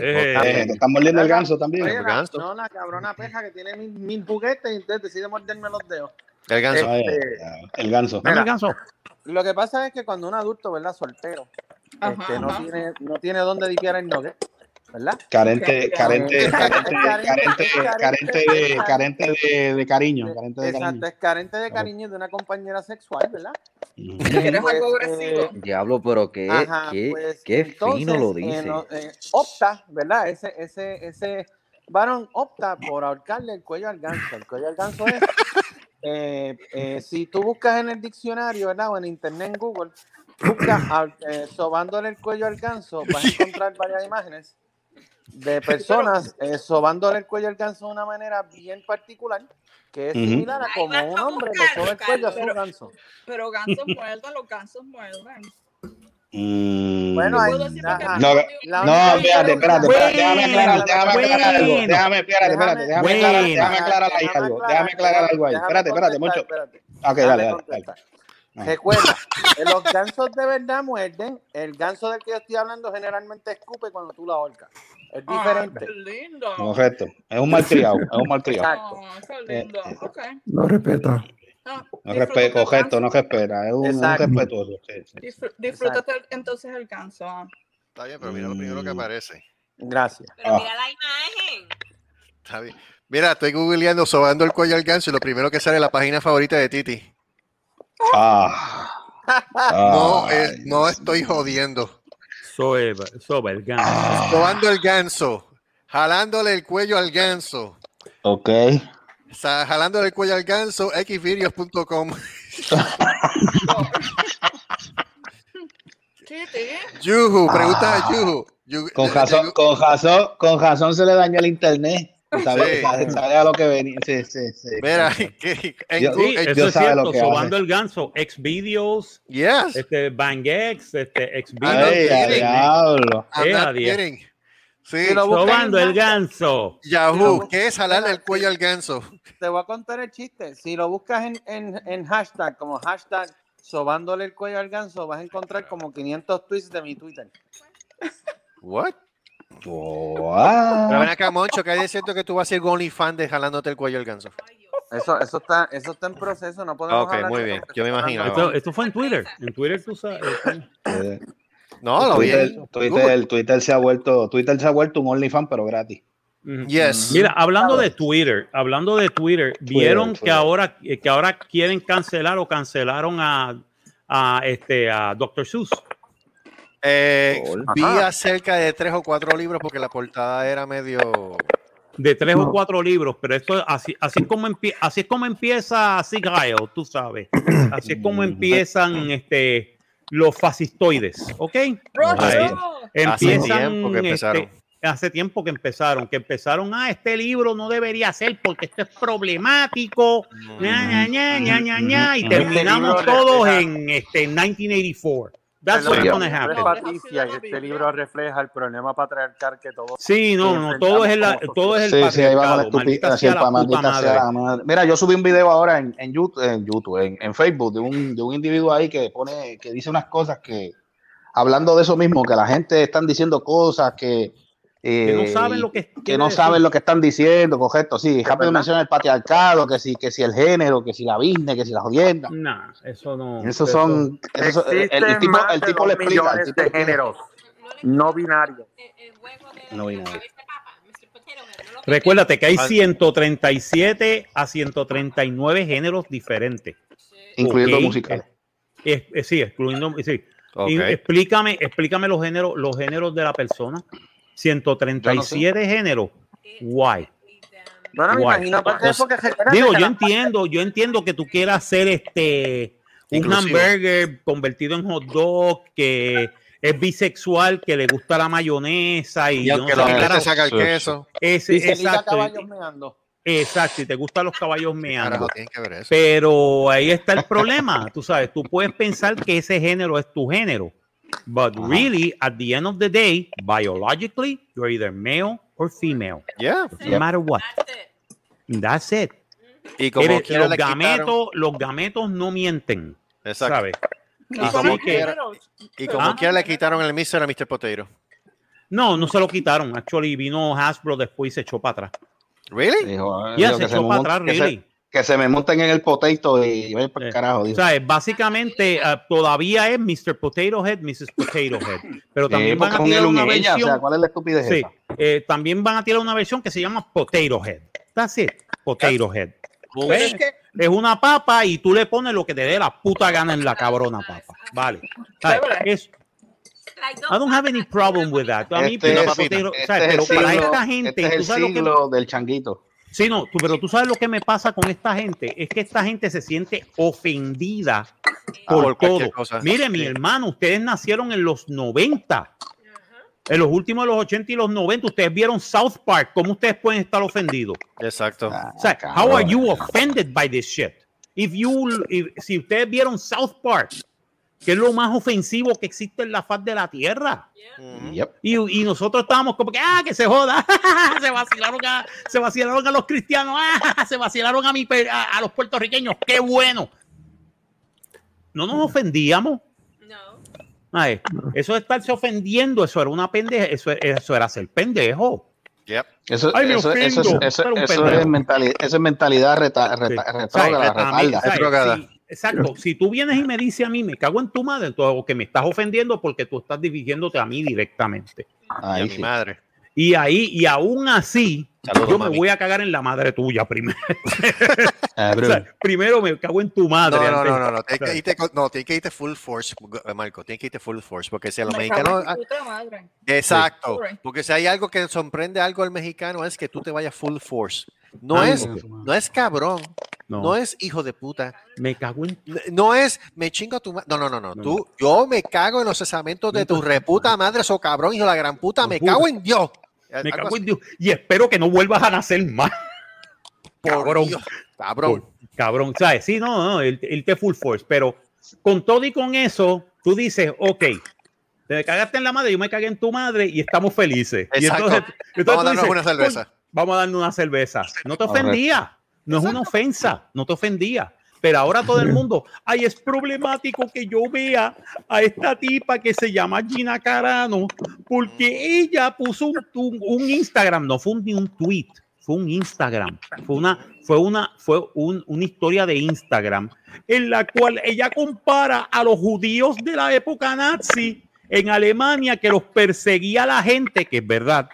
Eh, te están mordiendo el ganso también. Oye, el ganso. no, la cabrona peja que tiene mil, mil juguetes y entonces decide morderme los dedos. El ganso. Este, el ganso. dame el ganso. Lo que pasa es que cuando un adulto, ¿verdad? Soltero, Ajá, este, no, ajá. tiene, no tiene dónde dipiar el nugget, ¿verdad? Carente, carente, carente, carente, carente, carente de, carente de, de cariño, carente de Exacto, cariño. es carente de cariño de una compañera sexual, ¿verdad? Ujú. ¿Quieres Pues, algo eh? Diablo, pero qué, Ajá, qué, pues, qué entonces, fino lo eh, dice. no, eh, opta, ¿verdad? Ese, ese, ese varón opta por ahorcarle el cuello al ganso. El cuello al ganso es, eh, eh, si tú buscas en el diccionario, ¿verdad? O en internet, en Google, buscas ahor- eh, sobándole el cuello al ganso, vas a encontrar varias imágenes de personas eh, sobándole el cuello al ganso de una manera bien particular, que es similar a como un hombre le soba el cuello a su Pero- ganso. Pero gansos muerden, los gansos muerden. Mm. Bueno, porque ajá. No, La No, espérate, espérate, espérate, déjame aclarar, déjame aclarar algo, déjame, espérate, espérate, déjame aclarar, déjame aclarar ahí algo, déjame aclarar algo ahí, espérate, espérate, mucho. Ok, dale, dale, dale. Recuerda, eh, los gansos de verdad muerden. El ganso del que yo estoy hablando generalmente escupe cuando tú la ahorcas. Es Ah, diferente. qué lindo. Correcto, es un malcriado, es un malcriado. Exacto. Ah, qué lindo. Eh, Ok. No respeta. Ah, No disfruta respeta, correcto, no respeta, es un, es un Exacto. respetuoso. sí, sí. Disfr- Disfrútate el- entonces el ganso. ah. Está bien, pero mira lo primero que Mm. aparece. Gracias. Pero Ah. mira la imagen. Está bien. Mira, estoy googleando sobando el cuello al ganso y lo primero que sale es la página favorita de Titi. Ah, No, no estoy jodiendo. Sobe el ganso. Ah. Sobando el ganso. Jalándole el cuello al ganso. Ok. O sea, jalándole el cuello al ganso, xvideos.com. Chiti. Yuhu, pregunta a Yuhu. Yuhu, Con razón, con razón, con razón se le dañó el internet. Sabía, Sí. a lo que venía. Sí, sí, sí. Mira, que en Yo- Google- Sí, eso es sabe cierto. lo que Sobando hace. el ganso. Xvideos, yes, este, BangX, este, Xvideos. diablo. Sí, Si lo buscas en Sobando el hashtag- ganso. Yahoo, ¿qué es jalarle el cuello al ganso? Te voy a contar el chiste. Si lo buscas en, en, en hashtag, como hashtag sobándole el cuello al ganso, vas a encontrar como 500 tweets de mi Twitter. What? Pero ven acá, Moncho, que hay de cierto que tú vas a ser fan de jalándote el cuello al ganso. Eso, eso, está, eso está en proceso. No podemos Ok, hablar muy bien, yo me imagino. Esto, esto fue en Twitter. En Twitter tú sabes. Eh, No, lo vi. Twitter, en Twitter, se ha vuelto, Twitter se ha vuelto un OnlyFans, pero gratis. Yes. Mira, hablando de Twitter, hablando de Twitter, vieron que Twitter. ahora que ahora quieren cancelar o cancelaron a, a este a Dr. Seuss. Eh, vi acerca de tres o cuatro libros porque la portada era medio. de tres o No. cuatro libros, pero esto así, así es como empie- así es como empieza Sig Heil, tú sabes. Así es como empiezan este los fascistoides, ¿ok? Ahí. Empiezan tiempo que empezaron. este, hace tiempo que empezaron, que empezaron, ah, este libro no debería ser porque esto es problemático, ña, ña, ña, ña, ña, ña, y Este terminamos todos en este 1984. That's what's gonna happen. Patricia, y este libro refleja el problema patriarcal que todos. Sí, no, no, todo es, la, todo es el Sí, sí, ahí va con la estupidez. sea la puta sea la madre. Mira, yo subí un video ahora en, en YouTube, en, YouTube en, en Facebook de un, de un individuo ahí que pone, que dice unas cosas que, hablando de eso mismo, que la gente están diciendo cosas que, eh, Que no saben lo que que quiere no decir. saben lo que están diciendo, correcto. Sí, rápido menciona el patriarcado, que si, que si el género, que si la business, que si la jodienda. Nah, eso no. Esos son, el, tipo, el tipo le explica. el tipo de géneros no binarios. No vi la nada. cabeza de papa, Mr. Potato Head, ¿no lo Recuérdate que hay Ah. 137 a 139 géneros diferentes. incluyendo Ok, musicales. Es- es- sí, excluyendo. Sí. Y explícame, explícame los géneros, los géneros de la persona. 137 géneros. Why? Bueno, me Why? imagino porque, Pues, porque recuérdate Digo, yo la- entiendo, yo entiendo que tú quieras hacer este un hamburger convertido en hot dog que es bisexual, que le gusta la mayonesa y, Y no sé lo qué que te carajo. saca el queso, Ese- y se exacto, caballos meando. exacto, y te gustan los caballos meando. Pero ahí está el problema, tú sabes, tú puedes pensar que ese género es tu género, but really, at the end of the day, biologically, you're either male or female, Yeah. no matter what. That's it. Y como Eres- los gametos, los gametos no mienten, Exacto. ¿sabes? No Y como quiera-. Y como Ah. quiera le quitaron el Mr. a Mr. Potato. No, no se lo quitaron. Actually, vino Hasbro después y se echó para atrás. ¿Really? Dijo, eh, Ya se echó para atrás, really. Que se me monten en el potato y vayan para el Eh, carajo. O dijo. sea, básicamente ah, todavía es Mr. Potato Head, Mrs. Potato Head. Pero Sí, también van a tirar él, una un ella, o versión. sea, ¿cuál es la estupidez Sí, esa? eh, también van a tirar una versión que se llama Potato Head. That's it, Potato Head. ¿Ves? es una papa y tú le pones lo que te dé la puta gana en la cabrona papa. Vale. Es- I don't have any problem with that. A mí, Este es- potato- este es el pero para siglo- esta gente, este es el sabes lo que siglo del changuito. Sí, no, tú- pero tú sabes lo que me pasa con esta gente, es que esta gente se siente ofendida por, por cualquier todo. cosa. Mire, mi hermano, ustedes nacieron en los 90. En los últimos de los 80 y los 90, ustedes vieron South Park. ¿Cómo ustedes pueden estar ofendidos? Exacto. Ah, O sea, cabrón. how are you offended by this shit? If you, if- si ustedes vieron South Park, que es lo más ofensivo que existe en la faz de la tierra. Y, y nosotros estábamos como que, ah, que se joda, se vacilaron a, se vacilaron a los cristianos, ah, se vacilaron a, mi, a, a los puertorriqueños, qué bueno. No nos ofendíamos. No. Ay, eso de estarse ofendiendo, eso era una pendeja, eso, eso era ser pendejo. Yep. Eso, Ay, eso, eso, ofendo. es mentalidad, eso es mentalidad reta, reta- Sí. Exacto. Si tú vienes y me dices a mí, me cago en tu madre, entonces que me estás ofendiendo porque tú estás dirigiéndote a mí directamente. Y a Ahí mi sí. madre. Y ahí, y aún así, Saludos, yo me mami. voy a cagar en la madre tuya primero. Ah, O sea, primero me cago en tu madre. No, no, antes- no, no, no. Tienes que irte, no, tienes que irte full force, Marco. Tienes que irte full force. Porque si a los me mexicanos. Exacto. Porque si hay algo que sorprende algo al mexicano es que tú te vayas full force. No Ah, es, no. no es cabrón. No, No es hijo de puta. me cago en No es me chingo a tu madre. No, no, no, no. No, Tú, yo me cago en los cesamentos de tu reputa madre, so cabrón, hijo de la gran puta. Me Puta. cago en Dios. me cago así. en Dios. Y espero que no vuelvas a nacer más. Por cabrón. Dios, Cabrón. Cabrón, ¿sabes? Sí, no, no, el, el te full force, pero con todo y con eso, tú dices, ok, te cagaste en la madre, yo me cagué en tu madre y estamos felices. Y Exacto. entonces, entonces Vamos a darnos dices, una cerveza. "Coño, Vamos a darnos una cerveza. No te ofendía, no es una ofensa, no te ofendía. Pero ahora todo el mundo, ay, es problemático que yo vea a esta tipa que se llama Gina Carano, porque ella puso un, un- un Instagram, no fue un, ni un tweet, fue un Instagram, fue una, fue una, fue un- una historia de Instagram en la cual ella compara a los judíos de la época nazi en Alemania que los perseguía la gente, que es verdad,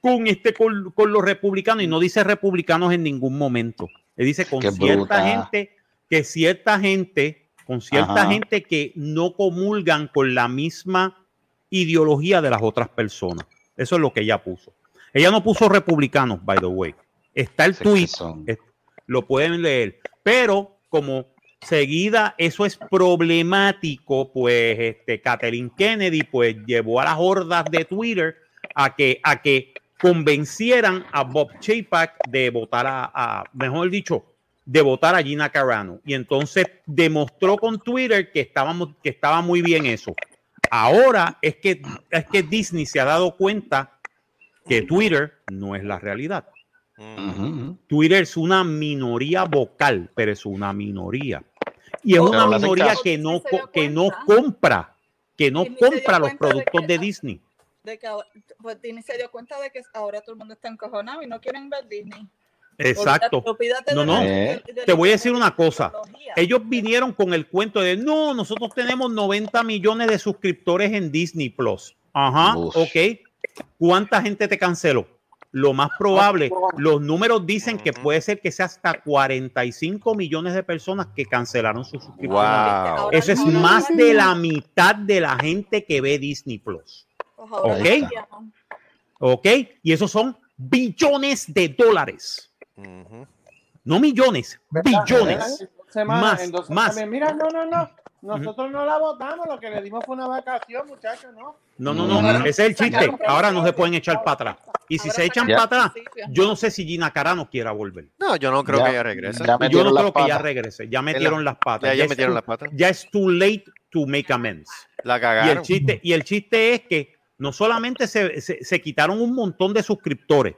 con este con, con los republicanos y no dice republicanos en ningún momento. Él dice con Qué cierta bruta. gente que cierta gente con cierta Ajá. gente que no comulgan con la misma ideología de las otras personas. Eso es lo que ella puso. Ella no puso republicanos, by the way. Está el tweet, es- lo pueden leer. Pero como seguida eso es problemático, pues este Kathleen Kennedy pues llevó a las hordas de Twitter a que a que convencieran a Bob Chapek de votar a, a- mejor dicho, de votar a Gina Carano. Y entonces demostró con Twitter que estábamos que estaba muy bien eso. Ahora es que es que Disney se ha dado cuenta que Twitter no es la realidad. Mm. Twitter es una minoría vocal, pero es una minoría. Y es una minoría que no, que no compra, que no compra los productos que- de Disney. De que ahora- pues Disney se dio cuenta de que ahora todo el mundo está encojonado y no quieren ver Disney. Exacto. Olvídate- No, de no. Eh. de- de Te voy a decir una cosa. Ellos vinieron con el cuento de no, nosotros tenemos 90 millones de suscriptores en Disney Plus. Ajá, Uf. ok. ¿Cuánta gente te canceló? lo más probable, los números dicen que puede ser que sea hasta 45 millones de personas que cancelaron su suscripción. Wow. Eso es más de la mitad de la gente que ve Disney Plus. Pues ahora ¿Ok? ya. ¿Ok? Y esos son billones de dólares. No millones, ¿Verdad? billones. Más, en dos más. Mira, no, no, no. Nosotros no la votamos, lo que le dimos fue una vacación, muchachos, ¿no? No, no, no. Ese es el chiste. Ahora no se pueden echar para atrás. Y si se echan Ya. para atrás, yo no sé si Gina Carano quiera volver. No, yo no creo Ya- que ella regrese. Yo no creo que ya regrese. Ya metieron las patas. Ya, ya es metieron too- las patas. Ya es too late to make amends. La Y el cagaron. chiste, y el chiste es que no solamente se, se- se quitaron un montón de suscriptores,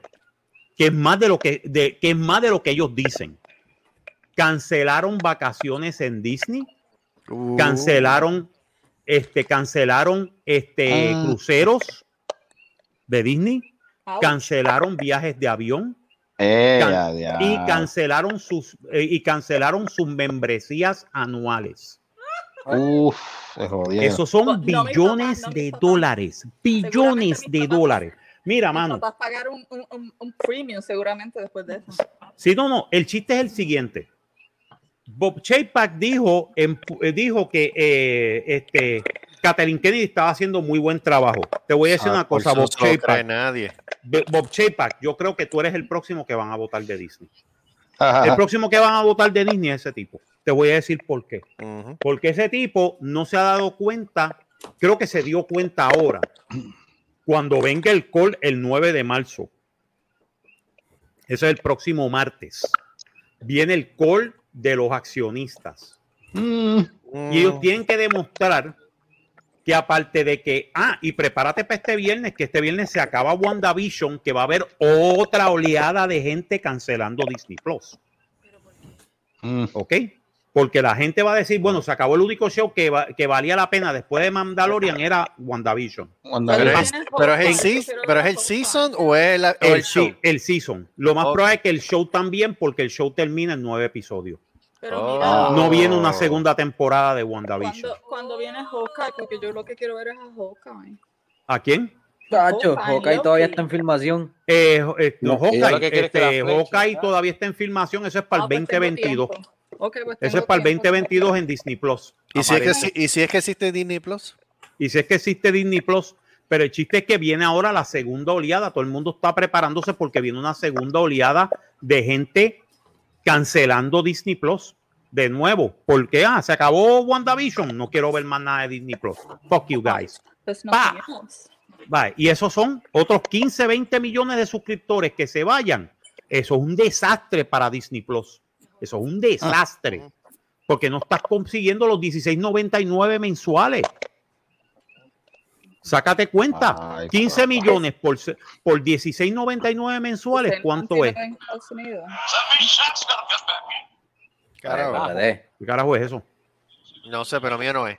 que es más de lo que, de, que es más de lo que ellos dicen. Cancelaron vacaciones en Disney, Uh. cancelaron, este, cancelaron este Ah. cruceros de Disney, cancelaron viajes de avión Eh, can- ya, ya. y cancelaron sus eh, y cancelaron sus membresías anuales. Uf. Esos son No, billones no, de dólares, billones de dólares. Mira, mano, Vas a pagar un, un, un, premium seguramente después de eso. si no, no, el chiste es el siguiente. Bob Chapek dijo, en- eh, dijo que eh, este, Catherine Kennedy estaba haciendo muy buen trabajo. Te voy a decir Ah, una cosa, Bob Chapek. nadie. Bob Chapek, yo creo que tú eres el próximo que van a votar de Disney. Ajá. El próximo que van a votar de Disney es ese tipo. Te voy a decir por qué. Porque ese tipo no se ha dado cuenta, creo que se dio cuenta ahora, cuando venga el call el 9 de marzo. Ese es el próximo martes. Viene el call de los accionistas. Mm. Y ellos tienen que demostrar que aparte de que, ah, y prepárate para este viernes, que este viernes se acaba WandaVision, que va a haber otra oleada de gente cancelando Disney Plus. Mm. ¿Ok? Porque la gente va a decir, bueno, se acabó el único show que, va- que valía la pena después de Mandalorian era WandaVision. Pero es, pero es el, seas- pero es el season o es el, o el El, show. el season. Lo más probable es que el show también, porque el show termina en nueve episodios. Pero Oh. mira, No viene una segunda temporada de WandaVision. cuando, cuando viene Hawkeye, porque yo lo que quiero ver es a Hawkeye. ¿A quién? Chacho, Hawkeye, todavía está en filmación. Eh, eh, no, No, ella lo que Hawkeye, quiere es que la este, flecha, Hawkeye todavía está en filmación, eso es para el Ah, pues 2022. Pues Eso es para el tiempo. 2022 en Disney Plus. ¿Y si, es que, aparece. si- ¿Y si es que existe Disney Plus? Y si es que existe Disney Plus, pero el chiste es que viene ahora la segunda oleada. Todo el mundo está preparándose porque viene una segunda oleada de gente cancelando Disney Plus de nuevo. Porque ah, se acabó WandaVision. No quiero ver más nada de Disney Plus. Fuck you guys. Pues. Bye. Y esos son otros 15, 20 millones de suscriptores que se vayan. Eso es un desastre para Disney Plus. Eso es un desastre. Porque no estás consiguiendo los 16.99 mensuales. Sácate cuenta. Ay, 15 millones por, por 16.99 mensuales. ¿Cuánto es? Carajo. ¿Qué carajo es eso? No sé, pero mío no es.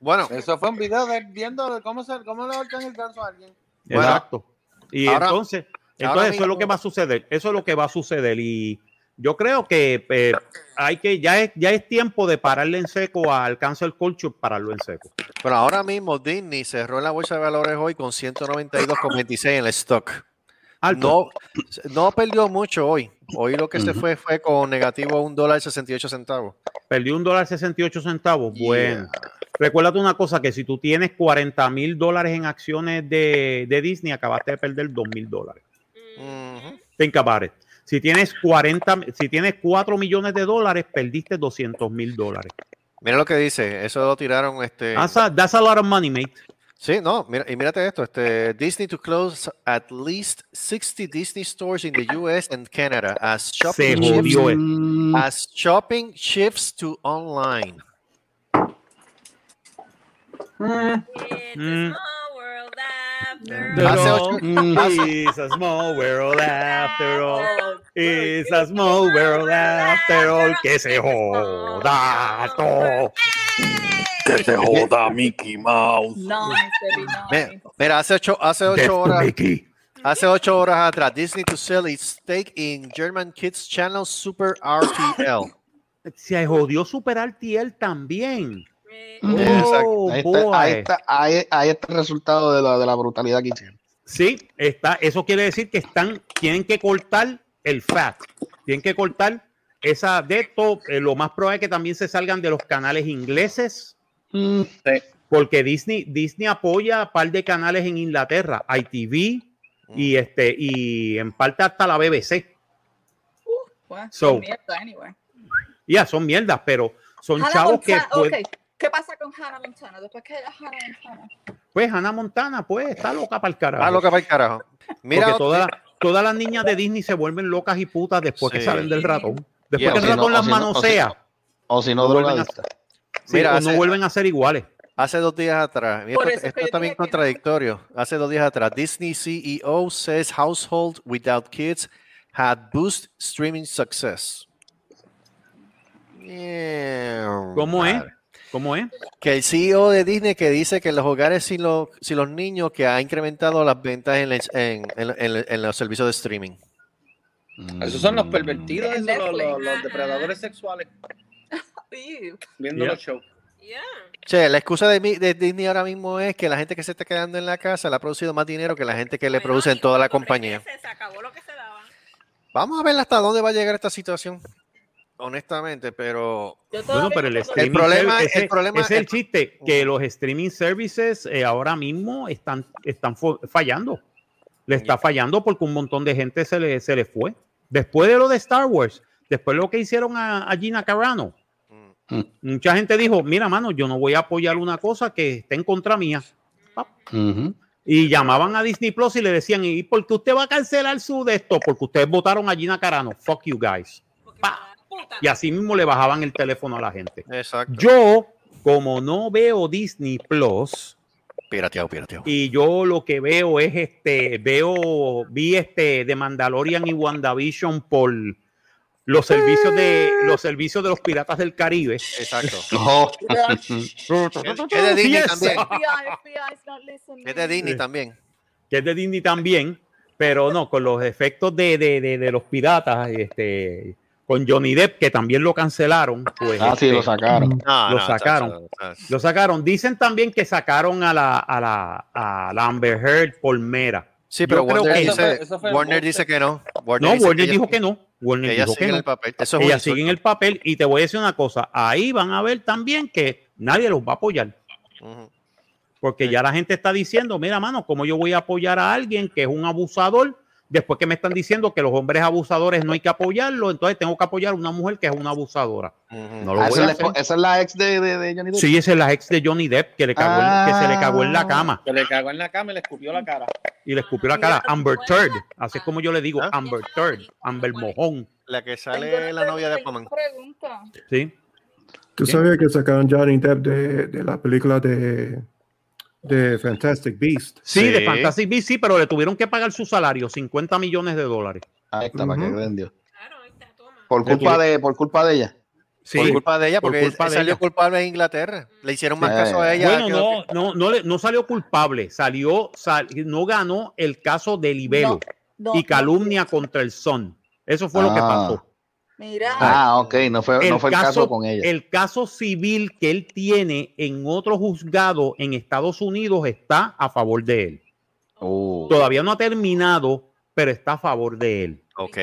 Bueno, Eso fue un video de viendo cómo, se, cómo le ahorcan el ganso a alguien. Bueno, Exacto. Y ahora- entonces, entonces ahora eso es lo que va a suceder. Eso es lo que va a suceder. Y yo creo que eh, hay que, ya es, ya es tiempo de pararle en seco al cancel culture, pararlo en seco. pero ahora mismo Disney cerró en la bolsa de valores hoy con 192,26 en el stock. Alto. No, no perdió mucho hoy. Hoy lo que se fue fue con negativo un dólar 68 centavos. Perdió un dólar 68 centavos. Bueno, recuérdate una cosa, que si tú tienes 40 mil dólares en acciones de, de Disney, acabaste de perder 2 mil dólares. Think about it. Si tienes 40, si tienes 4 millones de dólares, perdiste 200 mil dólares. Mira lo que dice, eso lo tiraron este. That's a, that's a lot of money, mate. Sí, no, mira, y mírate esto, este Disney to close at least 60 Disney stores in the US and Canada as shopping shifts, as shopping shifts to online. Mm. Hace ocho- It's a small world after all. It's a small world after all. Que se joda todo. Que se joda Mickey Mouse. Nice, baby, nice. Mi- Mira, hace ocho, hace ocho horas, Mickey. hace ocho horas atrás, Disney to sell its stake in German Kids Channel Super RTL. Se jodió superar TL también. Exacto. Oh, ahí, está, ahí, boy. está, ahí, ahí está el resultado de la, de la brutalidad que hicieron. Sí, está, eso quiere decir que están, tienen que cortar el fat, tienen que cortar esa de esto. eh, lo más probable es que también se salgan de los canales ingleses, Mm, porque Disney, Disney apoya a par de canales en Inglaterra, ITV y este y en parte hasta la BBC. So- son mierda, anyway. Ya son mierdas, pero son chavos que pueden-. ¿Qué pasa con Hannah Montana? Después que Hannah Montana. pues Hannah Montana, pues está loca para el carajo. Ah, loca para el carajo. Mira, Porque todas todas las niñas de Disney se vuelven locas y putas después que salen del ratón. Después Yeah. que el si no- ratón o las si no- o si- manosea, O si no, No vuelven a- sí, Mira, o no vuelven a ser iguales. Hace dos días atrás, esto, es esto está que no. contradictorio. Hace dos días atrás, Disney CEO says household without kids had boost streaming success. Yeah, ¿Cómo es? ¿Cómo es? Que el CEO de Disney que dice que los hogares sin los, sin los niños que ha incrementado las ventas en, el- en- en- en- en los servicios de streaming. Esos son los pervertidos, esos, los, Netflix. los- los depredadores sexuales, viendo Yeah. los shows. Yeah. Che, la excusa de, mi- de Disney ahora mismo es que la gente que se está quedando en la casa le ha producido más dinero que la gente que le Bueno, produce en toda la compañía. regrese, Se acabó lo que se daba. Vamos a ver hasta dónde va a llegar esta situación, honestamente, pero Bueno, el problema- ese- el problema- es el el- chiste, que los streaming services eh, ahora mismo están, están fallando. Le está fallando porque un montón de gente se le, se le fue. Después de lo de Star Wars, después de lo que hicieron a, a Gina Carano, mm, mucha gente dijo, mira, mano, yo no voy a apoyar una cosa que esté en contra mía. Y llamaban a Disney Plus y le decían, ¿y por qué usted va a cancelar su de esto? Porque ustedes votaron a Gina Carano. Fuck you guys. Pa. Y así mismo le bajaban el teléfono a la gente. exacto. Yo, como no veo Disney Plus, Pirateado, pirateado. y yo lo que veo es este, veo, vi este de Mandalorian y WandaVision por los servicios de los servicios de los piratas del Caribe. Exacto. Es de Disney Yes. también. Es de Disney también. que es de Disney también, pero no, con los efectos de, de, de, de los piratas, este, con Johnny Depp, que también lo cancelaron, pues Ah, sí, este, lo sacaron. No, Lo no, sacaron. lo sacaron. Dicen también que sacaron a la, a la, a la Amber Heard por mera. Sí, pero Warner, que- dice, Eso fue- eso fue el Warner dice que no. No, dice Warner ella- dijo que no. Warner que ella dijo sigue que en no. el papel. Eso Ella sigue en el papel y te voy a decir una cosa, ahí van a ver también que nadie los va a apoyar, porque ya la gente está diciendo, mira, mano, ¿cómo yo voy a apoyar a alguien que es un abusador? Después que me están diciendo que los hombres abusadores no hay que apoyarlo, entonces tengo que apoyar a una mujer que es una abusadora. No lo Ah, voy esa, a es la, hacer. espo- esa es la ex de, de, de Johnny Depp. Sí, esa es la ex de Johnny Depp que, le cagó en- que se le cagó en la Ah. cama Se le cagó en la cama y le escupió la cara. y le escupió la cara. Amber Third, así es como yo le digo, ¿Ah? Amber Third, Amber Mojón. La que sale la novia de Aquaman. ¿sí? ¿Tú sabías que sacaron Johnny Depp de, de la película de, de Fantastic Beast? Sí, de Sí. Fantastic Beasts, sí, pero le tuvieron que pagar su salario, 50 millones de dólares. Ahí está, para que. Claro, ahí está, toma. Por culpa de, por culpa de ella. Sí. Por culpa de ella, por porque él- culpa él de salió ella. culpable en Inglaterra. Le hicieron más Eh, caso a ella. Bueno, que- no, no, no, le- no salió culpable, salió, sal- no ganó el caso de libelo No, y no. calumnia contra el son. Eso fue lo que Ah. pasó. Mira, Ah, ok, no fue, no fue el caso, con ella. el caso civil que él tiene en otro juzgado en Estados Unidos está a favor de él. Uh, Todavía no ha terminado, pero está a favor de él. Ok.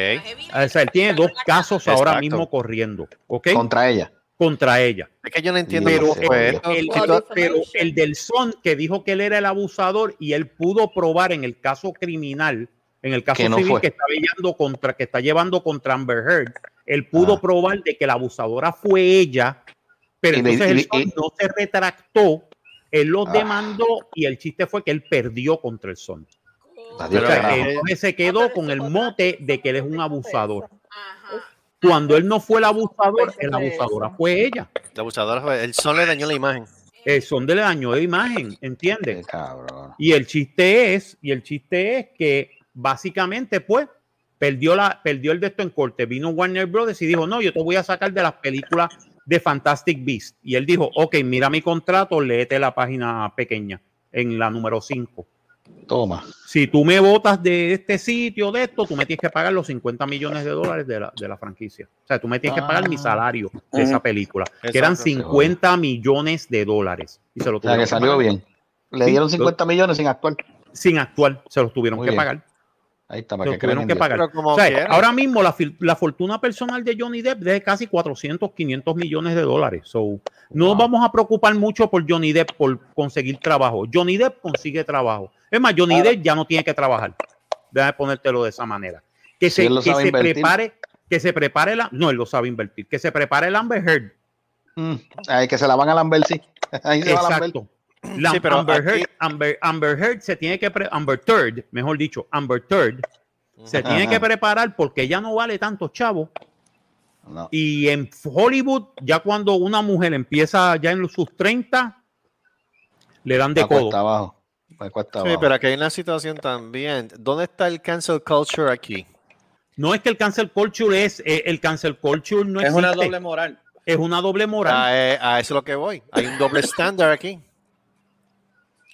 O sea, él tiene dos casos ahora mismo corriendo, ¿ok? contra ella. Contra ella. Es que yo no entiendo Pero el-. El, Oh, pero el del son que dijo que él era el abusador y él pudo probar en el caso criminal, en el caso Que no civil fue. que está llevando contra, que está llevando contra Amber Heard, él pudo Ah. probar de que la abusadora fue ella, pero Y entonces el le- son no se retractó, él los Ah. demandó y el chiste fue que él perdió contra el son. Adiós, O sea, entonces se quedó con el mote de que él es un abusador. Ajá. Cuando él no fue el abusador, Pues, el pues, abusadora fue ella. La abusadora fue- El sol le dañó la imagen. El son le dañó de imagen, ¿entiendes? Y el chiste es, y el chiste es que básicamente, pues, perdió la, perdió el de esto en corte. Vino Warner Brothers y dijo, no, yo te voy a sacar de las películas de Fantastic Beast. Y él dijo, ok, mira mi contrato, léete la página pequeña, en la número 5. Toma. Si tú me votas de este sitio, de esto, tú me tienes que pagar los 50 millones de dólares de la, de la franquicia. O sea, tú me tienes que pagar mi Ah. salario de esa película, que eran Exacto. 50 millones de dólares. Y se lo O sea, tuvieron que que salió pagar. bien. Le Sí, dieron lo- 50 millones sin actuar. sin actuar, se los tuvieron Muy que bien. pagar. Ahí está, para que tuvieron que pagar. Pero como O sea, quiera. ahora mismo la, fortuna personal de Johnny Depp es de casi 400, 500 millones de dólares. So, no nos vamos a preocupar mucho por Johnny Depp por conseguir trabajo. Johnny Depp consigue trabajo. Es más, Johnny Ahora- Depp ya no tiene que trabajar. Déjame ponértelo de esa manera. Que Si se, que se prepare, que se prepare la, no, él lo sabe invertir, que se prepare el Amber Heard. Mm, Ay, que se la van a Lambert, sí. Ahí se va Lambert. Exacto. La- Sí, pero Amber, aquí- Heard, Amber, Amber Heard se tiene que pre- Amber Third, mejor dicho, Amber Third se Ajá. tiene que preparar porque ella no vale tanto chavo. No. Y en Hollywood, ya cuando una mujer empieza ya en sus 30, le dan de cuesta codo. abajo. Cuesta Sí, abajo. pero aquí hay una situación también. ¿Dónde está el cancel culture aquí? No es que el cancel culture es, eh, el cancel culture no Es existe. una doble moral. Es una doble moral. A, eh, a eso es lo que voy. Hay un doble estándar aquí.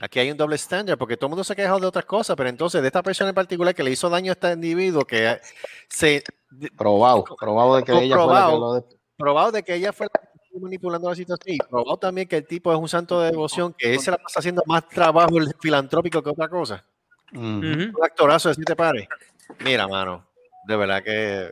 Aquí hay un doble estándar porque todo el mundo se ha quejado de otras cosas, pero entonces de esta persona en particular que le hizo daño a este individuo que se Probado, probado de que ella fue la que lo de- probado de que ella fue la que estuvo manipulando la situación y probado también que el tipo es un santo de devoción, que él se la pasa haciendo más trabajo filantrópico que otra cosa. Un actorazo, así te pare. Mira, mano, de verdad que.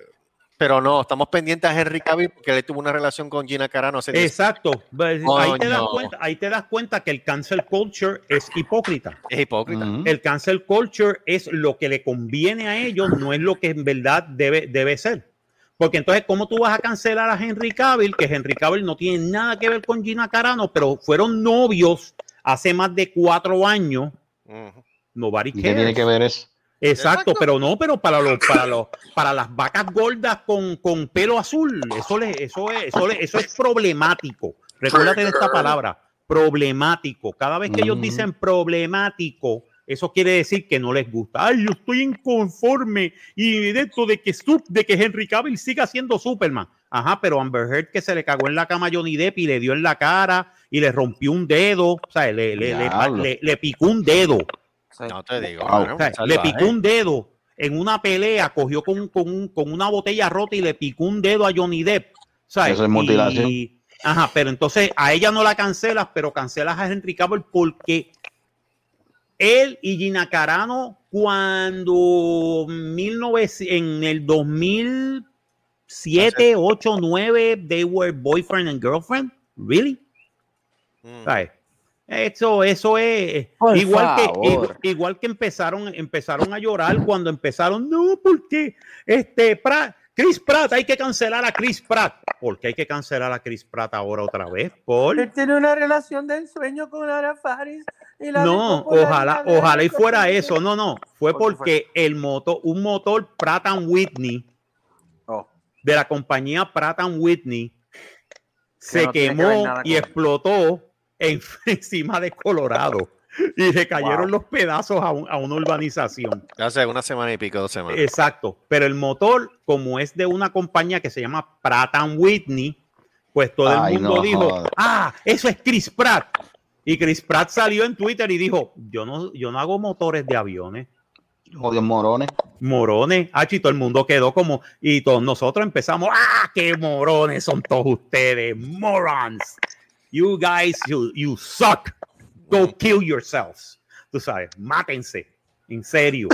Pero no, estamos pendientes a Henry Cavill porque él tuvo una relación con Gina Carano hace 10 Exacto. Pues, Ahí te, das cuenta, ahí te das cuenta que el cancel culture es hipócrita. Es hipócrita. El cancel culture es lo que le conviene a ellos, no es lo que en verdad debe, debe ser. Porque entonces, ¿cómo tú vas a cancelar a Henry Cavill? Que Henry Cavill no tiene nada que ver con Gina Carano, pero fueron novios hace más de cuatro años. Ujú. Nobody ¿Y qué tiene cares. que ver eso? Exacto, pero no, pero para los, para los, para las vacas gordas con, con pelo azul, eso le, eso es, eso le- eso es problemático. Recuérdate de esta palabra, problemático. Cada vez que ellos dicen problemático, eso quiere decir que no les gusta. Ay, yo estoy inconforme y de esto de que de que Henry Cavill siga siendo Superman. Ajá, pero Amber Heard que se le cagó en la cama a Johnny Depp y le dio en la cara y le rompió un dedo, o sea, le, le, le- le picó un dedo. No te digo. Wow. mano, O sea, le picó un dedo en una pelea, cogió con, con, un- con una botella rota y le picó un dedo a Johnny Depp. ¿sabes? Eso es mutilación. Y- ajá, pero entonces a ella no la cancelas, pero cancelas a Henry Cavill porque él y Gina Carano cuando 1900 en el 2007, 8, 9, they were boyfriend and girlfriend. Really? Mm. ¿Sabes? Eso, eso es Por igual que, favor. igual, igual que empezaron, empezaron a llorar cuando empezaron, no, porque este Pratt, Chris Pratt, hay que cancelar a Chris Pratt. ¿Por qué hay que cancelar a Chris Pratt ahora otra vez? Por Él tiene una relación de ensueño con Lara Faris. Y la no, ojalá, ojalá y fuera eso. No, no, fue porque el motor, un motor Pratt and Whitney Oh. de la compañía Pratt and Whitney se no que quemó y explotó encima de Colorado y le cayeron Wow. los pedazos a, un- a una urbanización. Hace una semana y pico, dos semanas. Exacto, pero el motor, como es de una compañía que se llama Pratt and Whitney, pues todo Ay, el mundo no dijo, ah, eso es Chris Pratt. Y Chris Pratt salió en Twitter y dijo, yo no, yo no hago motores de aviones. Jodidos morones. Morones, ah, y todo el mundo quedó como, y todos nosotros empezamos, ah, qué morones son todos ustedes, morons. You guys, you, you suck. Go kill yourselves. Tú sabes, mátense, en serio.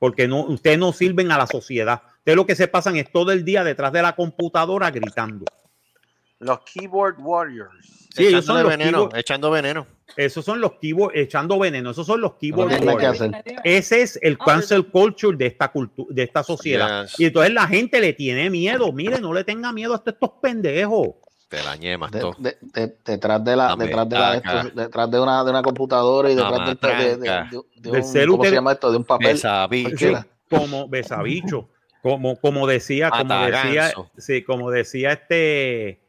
Porque no, ustedes no sirven a la sociedad. Ustedes lo que se pasan es todo el día detrás de la computadora gritando. Los keyboard warriors. Sí, ellos echando son los veneno, keyboard- echando veneno. Esos son los keyboard, echando veneno, esos son los keyboard No warriors. hacer. Ese es el cancel culture de esta cultura, de esta sociedad. Yes. Y entonces la gente le tiene miedo. Mire, no le tenga miedo a estos pendejos. Te la ñemas De- todo. de- de- detrás de la Dame detrás de la esto- detrás de una de una computadora y detrás de, de- de- tranca. de- de Del un, celu ¿cómo te- se llama esto? de un papel Besabicho. Como besabicho. Como, como decía, como decía, Mataganso. sí, como decía este,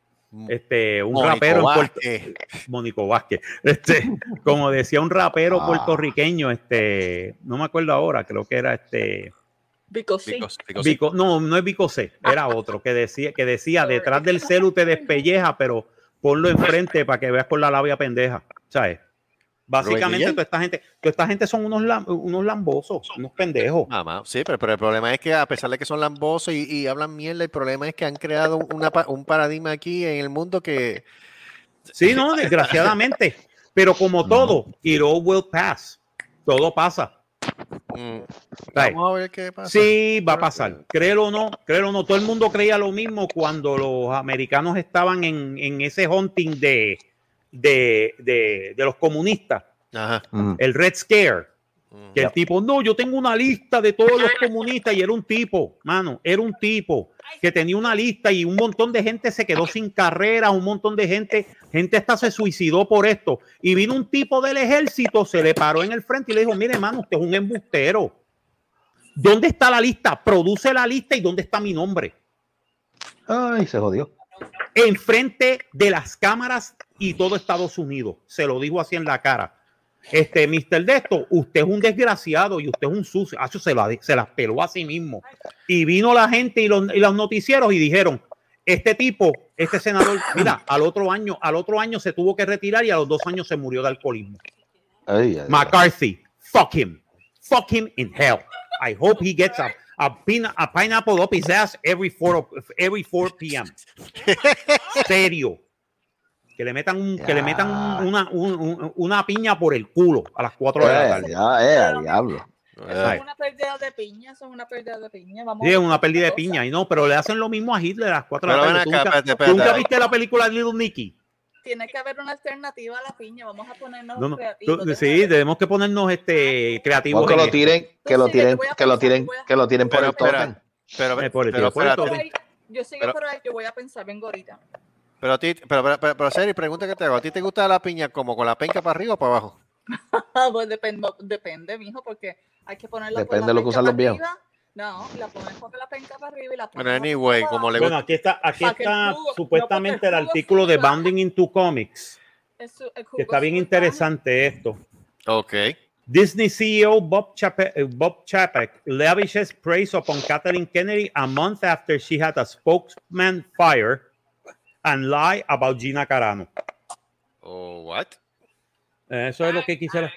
este, un Mónico rapero en Puerto, Vázquez. Mónico Vázquez, este, como decía un rapero Ah. puertorriqueño, este, no me acuerdo ahora, creo que era este, Picos, sí. Vico- no, no es Vico C, era otro que decía, que decía detrás del celu te despelleja, pero ponlo enfrente para que veas con la labia pendeja, ¿sabes? Básicamente toda esta gente, toda esta gente son unos, lam- unos lambosos, unos pendejos. Mamá, sí, pero, pero el problema es que a pesar de que son lambosos y, y hablan mierda, el problema es que han creado una un paradigma aquí en el mundo que Sí, no, desgraciadamente. Pero como todo, it all will pass. todo pasa. Mm, Right. Vamos a ver qué pasa. Sí, va a pasar. Créelo o no, créelo o no. Todo el mundo creía lo mismo cuando los americanos estaban en, en ese hunting de, de, de, de los comunistas, Ajá. el Red Scare. Mm. Que el tipo, no, yo tengo una lista de todos los comunistas y era un tipo, mano, era un tipo que tenía una lista y un montón de gente se quedó sin carrera, un montón de gente, gente hasta se suicidó por esto. Y vino un tipo del ejército, se le paró en el frente y le dijo, mire, mano, usted es un embustero. ¿Dónde está la lista? Produce la lista y ¿dónde está mi nombre? Ay, se jodió. Enfrente de las cámaras y todo Estados Unidos. Se lo dijo así en la cara. Este, Mr. De esto, usted es un desgraciado y usted es un sucio. Eso se, la, se las peló a sí mismo. Y vino la gente y los, y los noticieros y dijeron, este tipo, este senador, mira, al otro año, al otro año se tuvo que retirar y a los dos años se murió de alcoholismo. Ay, ay. McCarthy, fuck him. Fuck him in hell. I hope he gets a, a, pina- a pineapple up his ass every 4, every 4 p.m. Serio. Que le metan, un- que le metan un- una, un- un- una piña por el culo a las 4 de la Eh, tarde. ya, eh, a diablo. Es una pérdida de piña, eso es una pérdida de piña. Vamos Sí, una pérdida de piña. Y no, pero le hacen lo mismo a Hitler a las 4 de la tarde. ¿Tú acá, nunca, espérate, tú nunca espérate. viste la película de Little Nicky? Tiene que haber una alternativa a la piña. Vamos a ponernos No, no, creativos. tú- sí, tenemos que ponernos este creativos. O que lo tiren, que lo tiren, que lo tiren, que lo tiren por Pero, el token. pero, Eh, sigo por ahí, yo voy a pensar, vengo ahorita. Pero a ti, pero, pero, pero, pero, Seri, pregunta que te hago. ¿A ti te gusta la piña como con la penca para arriba o para abajo? pues depende, depende, mijo, porque hay que ponerla Depende de lo que usan los viejos. arriba. No, la pones con la penca para arriba y la Pero pones anyway, para como le Bueno, gusta. aquí está, aquí el está jugo- supuestamente no, el artículo de suba. Banding into Comics, Es que está bien interesante esto. Ok. Disney CEO Bob, Chape- eh, Bob Chapek lavishes praise upon Kathleen Kennedy a month after she had a spokesman fire and lie about Gina Carano. Oh, what? Eso es lo que quisiera.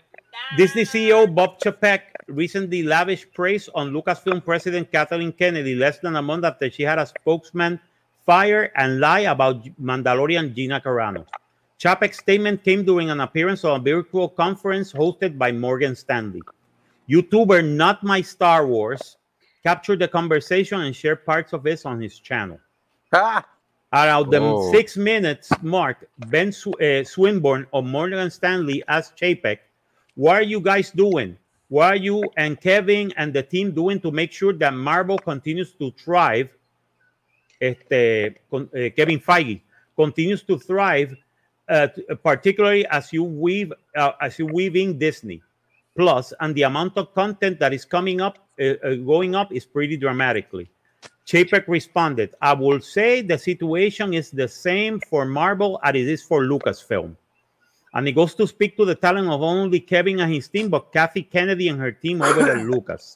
Disney CEO Bob Chapek recently lavished praise on Lucasfilm president Kathleen Kennedy less than a month after she had a spokesman fire and lie about Mandalorian Gina Carano. Chapek's statement came during an appearance on a virtual conference hosted by Morgan Stanley. YouTuber Not My Star Wars captured the conversation and shared parts of it on his channel. Ah, Around the Oh. six minutes mark, Ben Sw- uh, Swinburne of Morgan Stanley asked Chapek, What are you guys doing? What are you and Kevin and the team doing to make sure that Marvel continues to thrive? Este, con- eh, Kevin Feige continues to thrive, uh, particularly as you weave uh, as you weave in Disney. Plus, and the amount of content that is coming up, uh, uh, going up, is pretty dramatically. Chapek responded, I will say the situation is the same for Marvel as it is for Lucasfilm. And he goes to speak to the talent of only Kevin and his team, but Kathy Kennedy and her team over at Lucas.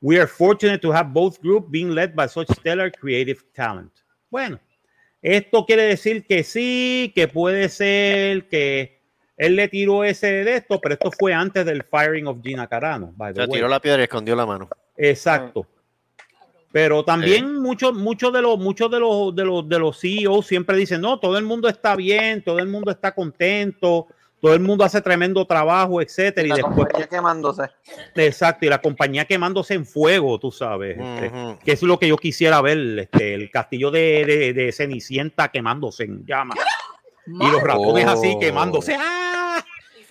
We are fortunate to have both groups being led by such stellar creative talent. Bueno, esto quiere decir que sí, que puede ser que él le tiró ese de esto, pero esto fue antes del firing of Gina Carano. by the Se way. tiró la piedra y escondió la mano. Exacto. Pero también muchos muchos de los muchos de los de los de los CEOs siempre dicen, "No, todo el mundo está bien, todo el mundo está contento, todo el mundo hace tremendo trabajo, etcétera." Y, la después compañía quemándose. exacto, y la compañía quemándose en fuego, tú sabes, este, que es lo que yo quisiera ver, este, el castillo de, de, de Cenicienta quemándose en llamas. Y los ratones así Oh. quemándose. ¡ah!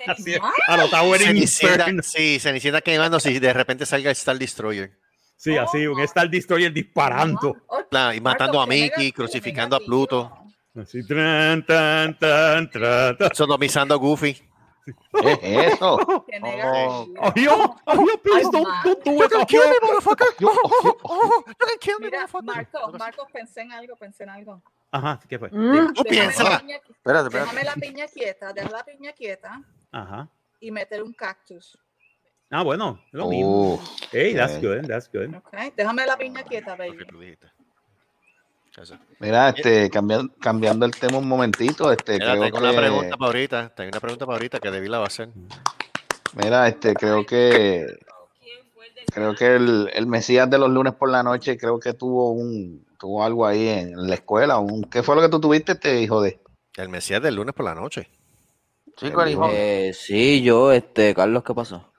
Así, a in Cenicienta, sí, Cenicienta quemándose y de repente salga el Star Destroyer. Sí, así, un Star Destroyer disparando. Plan, y matando a Mickey, crucificando a. Pluto, Así, tran, sodomizando a Goofy. ¿Qué es eso? Oh. Oh, yo, oh, yo, please don't, Marco. don't do it. Mira, Marco, Marco, pensé en algo, pensé en algo. Ajá, ¿qué fue? Déjame piensa? la piña- Espérate, Déjame espérate. la piña quieta, deja la piña quieta Ajá. y meter un cactus. Ah, bueno, lo mismo. Uh, Hey, that's good, that's good. Déjame la piña quieta, baby. Mira, este, cambiando, cambiando el tema un momentito, este, Mira, creo tengo que, una pregunta para ahorita. Tengo una pregunta para ahorita que David la va a hacer. mira, este, creo que, ¿Quién fue el del creo que el, el Mesías de los lunes por la noche, creo que tuvo un, tuvo algo ahí en la escuela, un, ¿qué fue lo que tú tuviste, este hijo de? El Mesías del lunes por la noche. Chico, el hijo. Eh, sí, yo, este, Carlos, ¿qué pasó?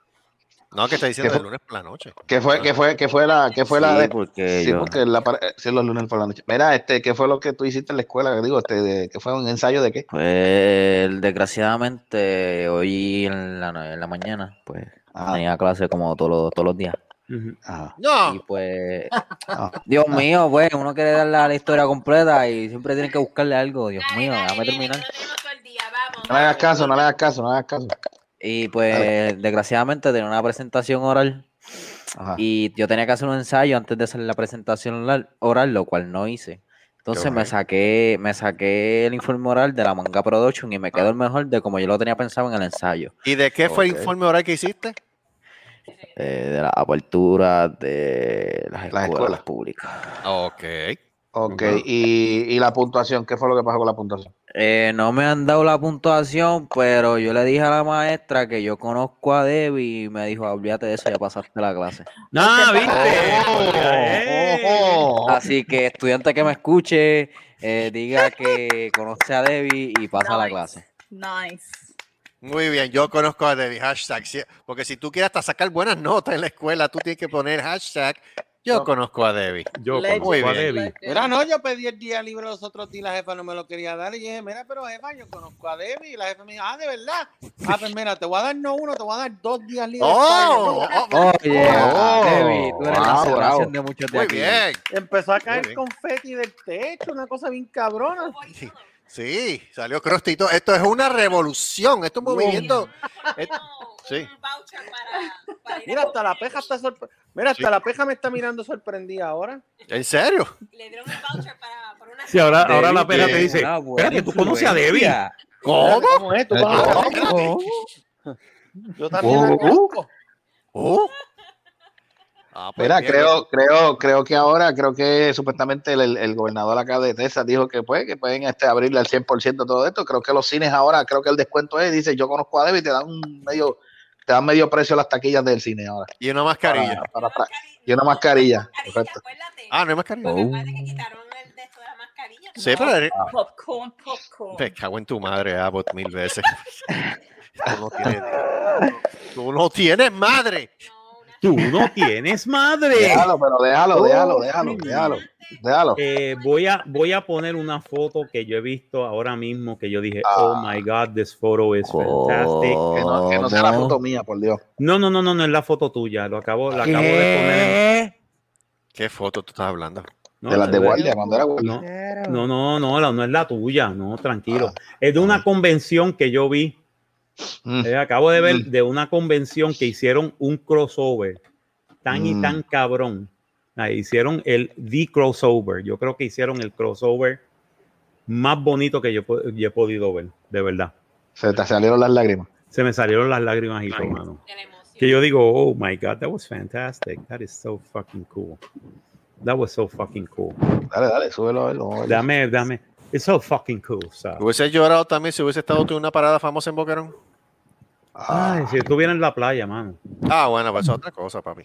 No, que está diciendo ¿Qué el lunes por la noche. ¿Qué fue, qué fue, qué fue la, qué fue la de- porque sí, yo- porque la, par- sí, los lunes por la noche. Mira, este, ¿qué fue lo que tú hiciste en la escuela? Digo, este, de, ¿qué fue un ensayo de qué? Pues desgraciadamente hoy en la, en la mañana pues Ajá. tenía clase como todos los, todos los días. Ajá. No. Y pues, Ah. Dios mío, pues uno quiere dar la, la historia completa y siempre tiene que buscarle algo. Dios Dale, mío, dale, déjame terminar. que no día, vamos. Le hagas caso, no le hagas caso, no le hagas caso. Y pues desgraciadamente tenía una presentación oral Ajá. y yo tenía que hacer un ensayo antes de hacer la presentación oral, lo cual no hice. Entonces me saqué, me saqué el informe oral de la manga production y me quedó el mejor de como yo lo tenía pensado en el ensayo. ¿Y de qué fue el informe oral que hiciste? eh, de la apertura de las escuelas, escuelas. públicas. Ok. Ok, y, y la puntuación, ¿qué fue lo que pasó con la puntuación? Eh, no me han dado la puntuación, pero yo le dije a la maestra que yo conozco a Debbie y me dijo, olvídate de eso, ya pasaste la clase. Porque- ¿viste? Eh. Oh, Así que estudiante que me escuche, eh, diga que conoce a Debbie y pasa la clase. Nice. Muy bien, yo conozco a Debbie, hashtag. Porque si tú quieres hasta sacar buenas notas en la escuela, tú tienes que poner hashtag. Yo No. conozco a Debbie. Yo conozco a bien. Debbie. Mira, no, yo pedí el día libre los otros días, la jefa no me lo quería dar y dije, mira, pero jefa, yo conozco a Debbie y la jefa me dijo, ah, de verdad. Ah, pues mira, te voy a dar no uno, te voy a dar dos días libres. ¡Oh! para oh, Oye, Oh, Debbie, tú eres la bravo, celebración bravo. de muchos de Muy aquí. bien. Empezó a caer confeti del techo, una cosa bien cabrona. Sí, salió crostito. Esto es una revolución. Esto es un movimiento. Es- sí. Un voucher para, para ir a Mira, hasta la peja está sorpre- Mira, hasta Sí. la peja me está mirando sorprendida ahora. ¿En serio? Le dieron un voucher para, para una Sí, ahora, ahora la pera te dice, una buena espérate, tú conoces a Debbie. influencia. ¿Cómo? ¿Cómo es? ¿Tú vas a ver? ¿Cómo? Yo también la Oh, conozco. Oh. Ah, pues Mira, bien, creo, creo, creo que ahora, creo que supuestamente el, el- el gobernador acá de Texas dijo que pues, que pueden este, abrirle al 100% todo esto. Creo que los cines ahora, creo que el descuento es, dice, yo conozco a Debbie, te dan un medio, te dan medio precio las taquillas del cine ahora. Y una mascarilla. Para- para- y una mascarilla, correcto. Ah, no hay mascarilla. Oh. Sí, pero Popcorn, popcorn. me cago en tu madre, Abbott, mil veces. tú, no tienes, tú no tienes madre. No, Tú no tienes madre. Déjalo, pero déjalo, Oh, déjalo, déjalo, déjalo, déjalo. Eh, voy, a, voy a poner una foto que yo he visto ahora mismo que yo dije, Ah. oh my God, this photo is fantastic. Que no, que no sea la ¿Cómo? foto mía, por Dios. No, no, no, no, no es la foto tuya. Lo acabo, la acabo de poner. ¿Qué? ¿Qué foto tú estás hablando? No, de las de guardia, cuando era guardia. No, no, no, no, no es la tuya, no, tranquilo. Es de una convención que yo vi. Mm. Eh, acabo de ver Mm. de una convención que hicieron un crossover tan y Mm. tan cabrón. Ah, hicieron el The Crossover. Yo creo que hicieron el crossover más bonito que yo, yo he podido ver, de verdad. Se te salieron las lágrimas. Se me salieron las lágrimas y todo, mano. Que yo digo, oh my God, that was fantastic. That is so fucking cool. That was so fucking cool. Dale, dale, súbelo a verlo. Dame, dame. It's so fucking cool. so. ¿Hubiese llorado también si hubiese estado tú en una parada famosa en Boquerón? Ah, Ay, si estuviera en la playa, mano. Ah, bueno, pues es otra cosa, papi.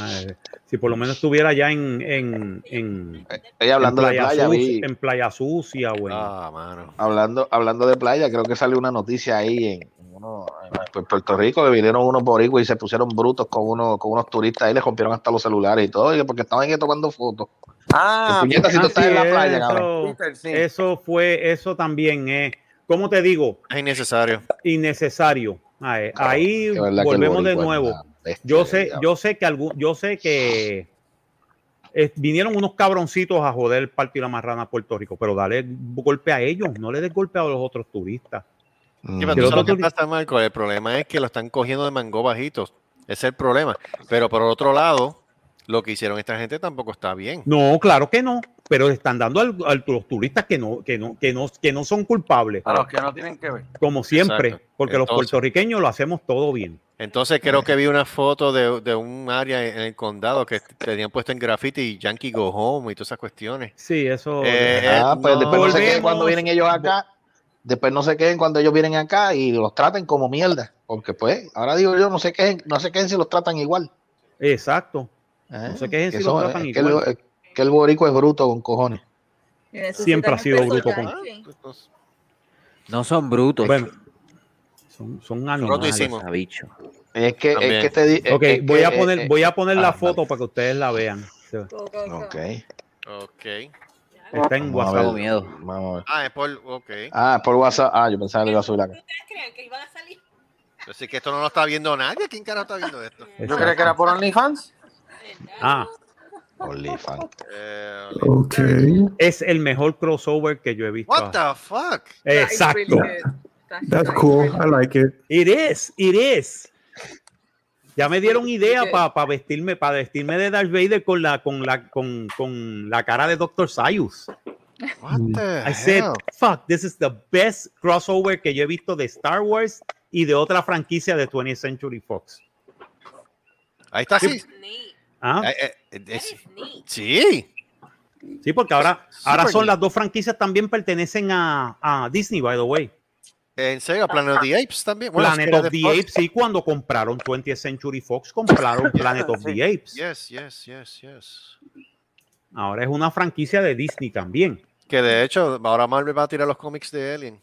Ay, si por lo menos estuviera ya en, en, en, ella hablando en de playa, Sucia, vi- en playa sucia, güey. Ah, mano. hablando, hablando de playa, creo que salió una noticia ahí en uno- en Puerto Rico que vinieron unos boricuas y se pusieron brutos con unos, con unos turistas ahí, les rompieron hasta los celulares y todo, y porque estaban ahí tomando fotos. Ah, Puñeta, si tú estás en la Así playa, cabrón. eso, fue, eso también es, ¿cómo te digo? Es innecesario. Innecesario. Ahí De volvemos de nuevo. bestia Yo de sé, yo sé que algún, yo sé que eh, vinieron unos cabroncitos a joder el parque y la marrana a Puerto Rico, pero dale golpe a ellos, no le des golpe a los otros turistas. Mm. Sí, pero Que tú el sabes otro lo que turi- pasa, Marco. El problema es que lo están cogiendo de mango bajitos. Ese es el problema. Pero por otro lado, lo que hicieron esta gente tampoco está bien. No, claro que no, pero están dando al- a los turistas que no, que no, que no, que no son culpables, A los que no tienen que ver. como siempre, Exacto. porque los Entonces- puertorriqueños lo hacemos todo bien. Entonces creo que vi una foto de, de un área en el condado que tenían puesto en graffiti Yankee Go Home y todas esas cuestiones. Sí, eso. Eh, Ah, pues no. después no queden cuando vienen ellos acá. Después no se queden cuando ellos vienen acá y los traten como mierda. Porque pues, ahora digo yo, no se queden, no se queden si los tratan igual. Exacto. ¿eh? No se queden si Eso, los tratan es que igual. el, es que el borico es bruto con cojones. Siempre ha sido bruto con- sí. No son brutos. Bueno, son, son animales. bicho. Es que, es que te Ok, es voy que, a poner, eh, voy a poner la ah, foto para que ustedes la vean. Ok. Ok. Está en Vamos a WhatsApp. ver, Vamos a ver. Ah, es por. Ok. Ah, por WhatsApp. Ah, yo pensaba que iba a subir acá. ¿Ustedes creen que iban a salir? Así que esto no lo está viendo nadie. ¿Quién carajo está viendo esto? ¿Yo creía que era por OnlyFans? Ah, OnlyFans. Eh, Ok. es el mejor crossover que yo he visto. what the fuck? Exacto. That's cool. I like it. It is, it is. Ya me dieron idea para vestirme, para vestirme de Darth Vader con la, con la, con, con la cara de Dr. Sayus. What the I said, hell? fuck, this is the best crossover que yo he visto de Star Wars y de otra franquicia de 20th Century Fox. Ahí está, sí. Ah, Eh, eh, es- sí. Sí, porque ahora, ahora son neat. las dos franquicias también pertenecen a, a Disney, by the way. En serio, Planet of the Apes también. Bueno, Planet of the. Apes, sí, cuando compraron 20th Century Fox, compraron Planet of the Apes. Yes, yes, yes, yes. Ahora es una franquicia de Disney también. Que de hecho, ahora Marvel va a tirar los cómics de Alien.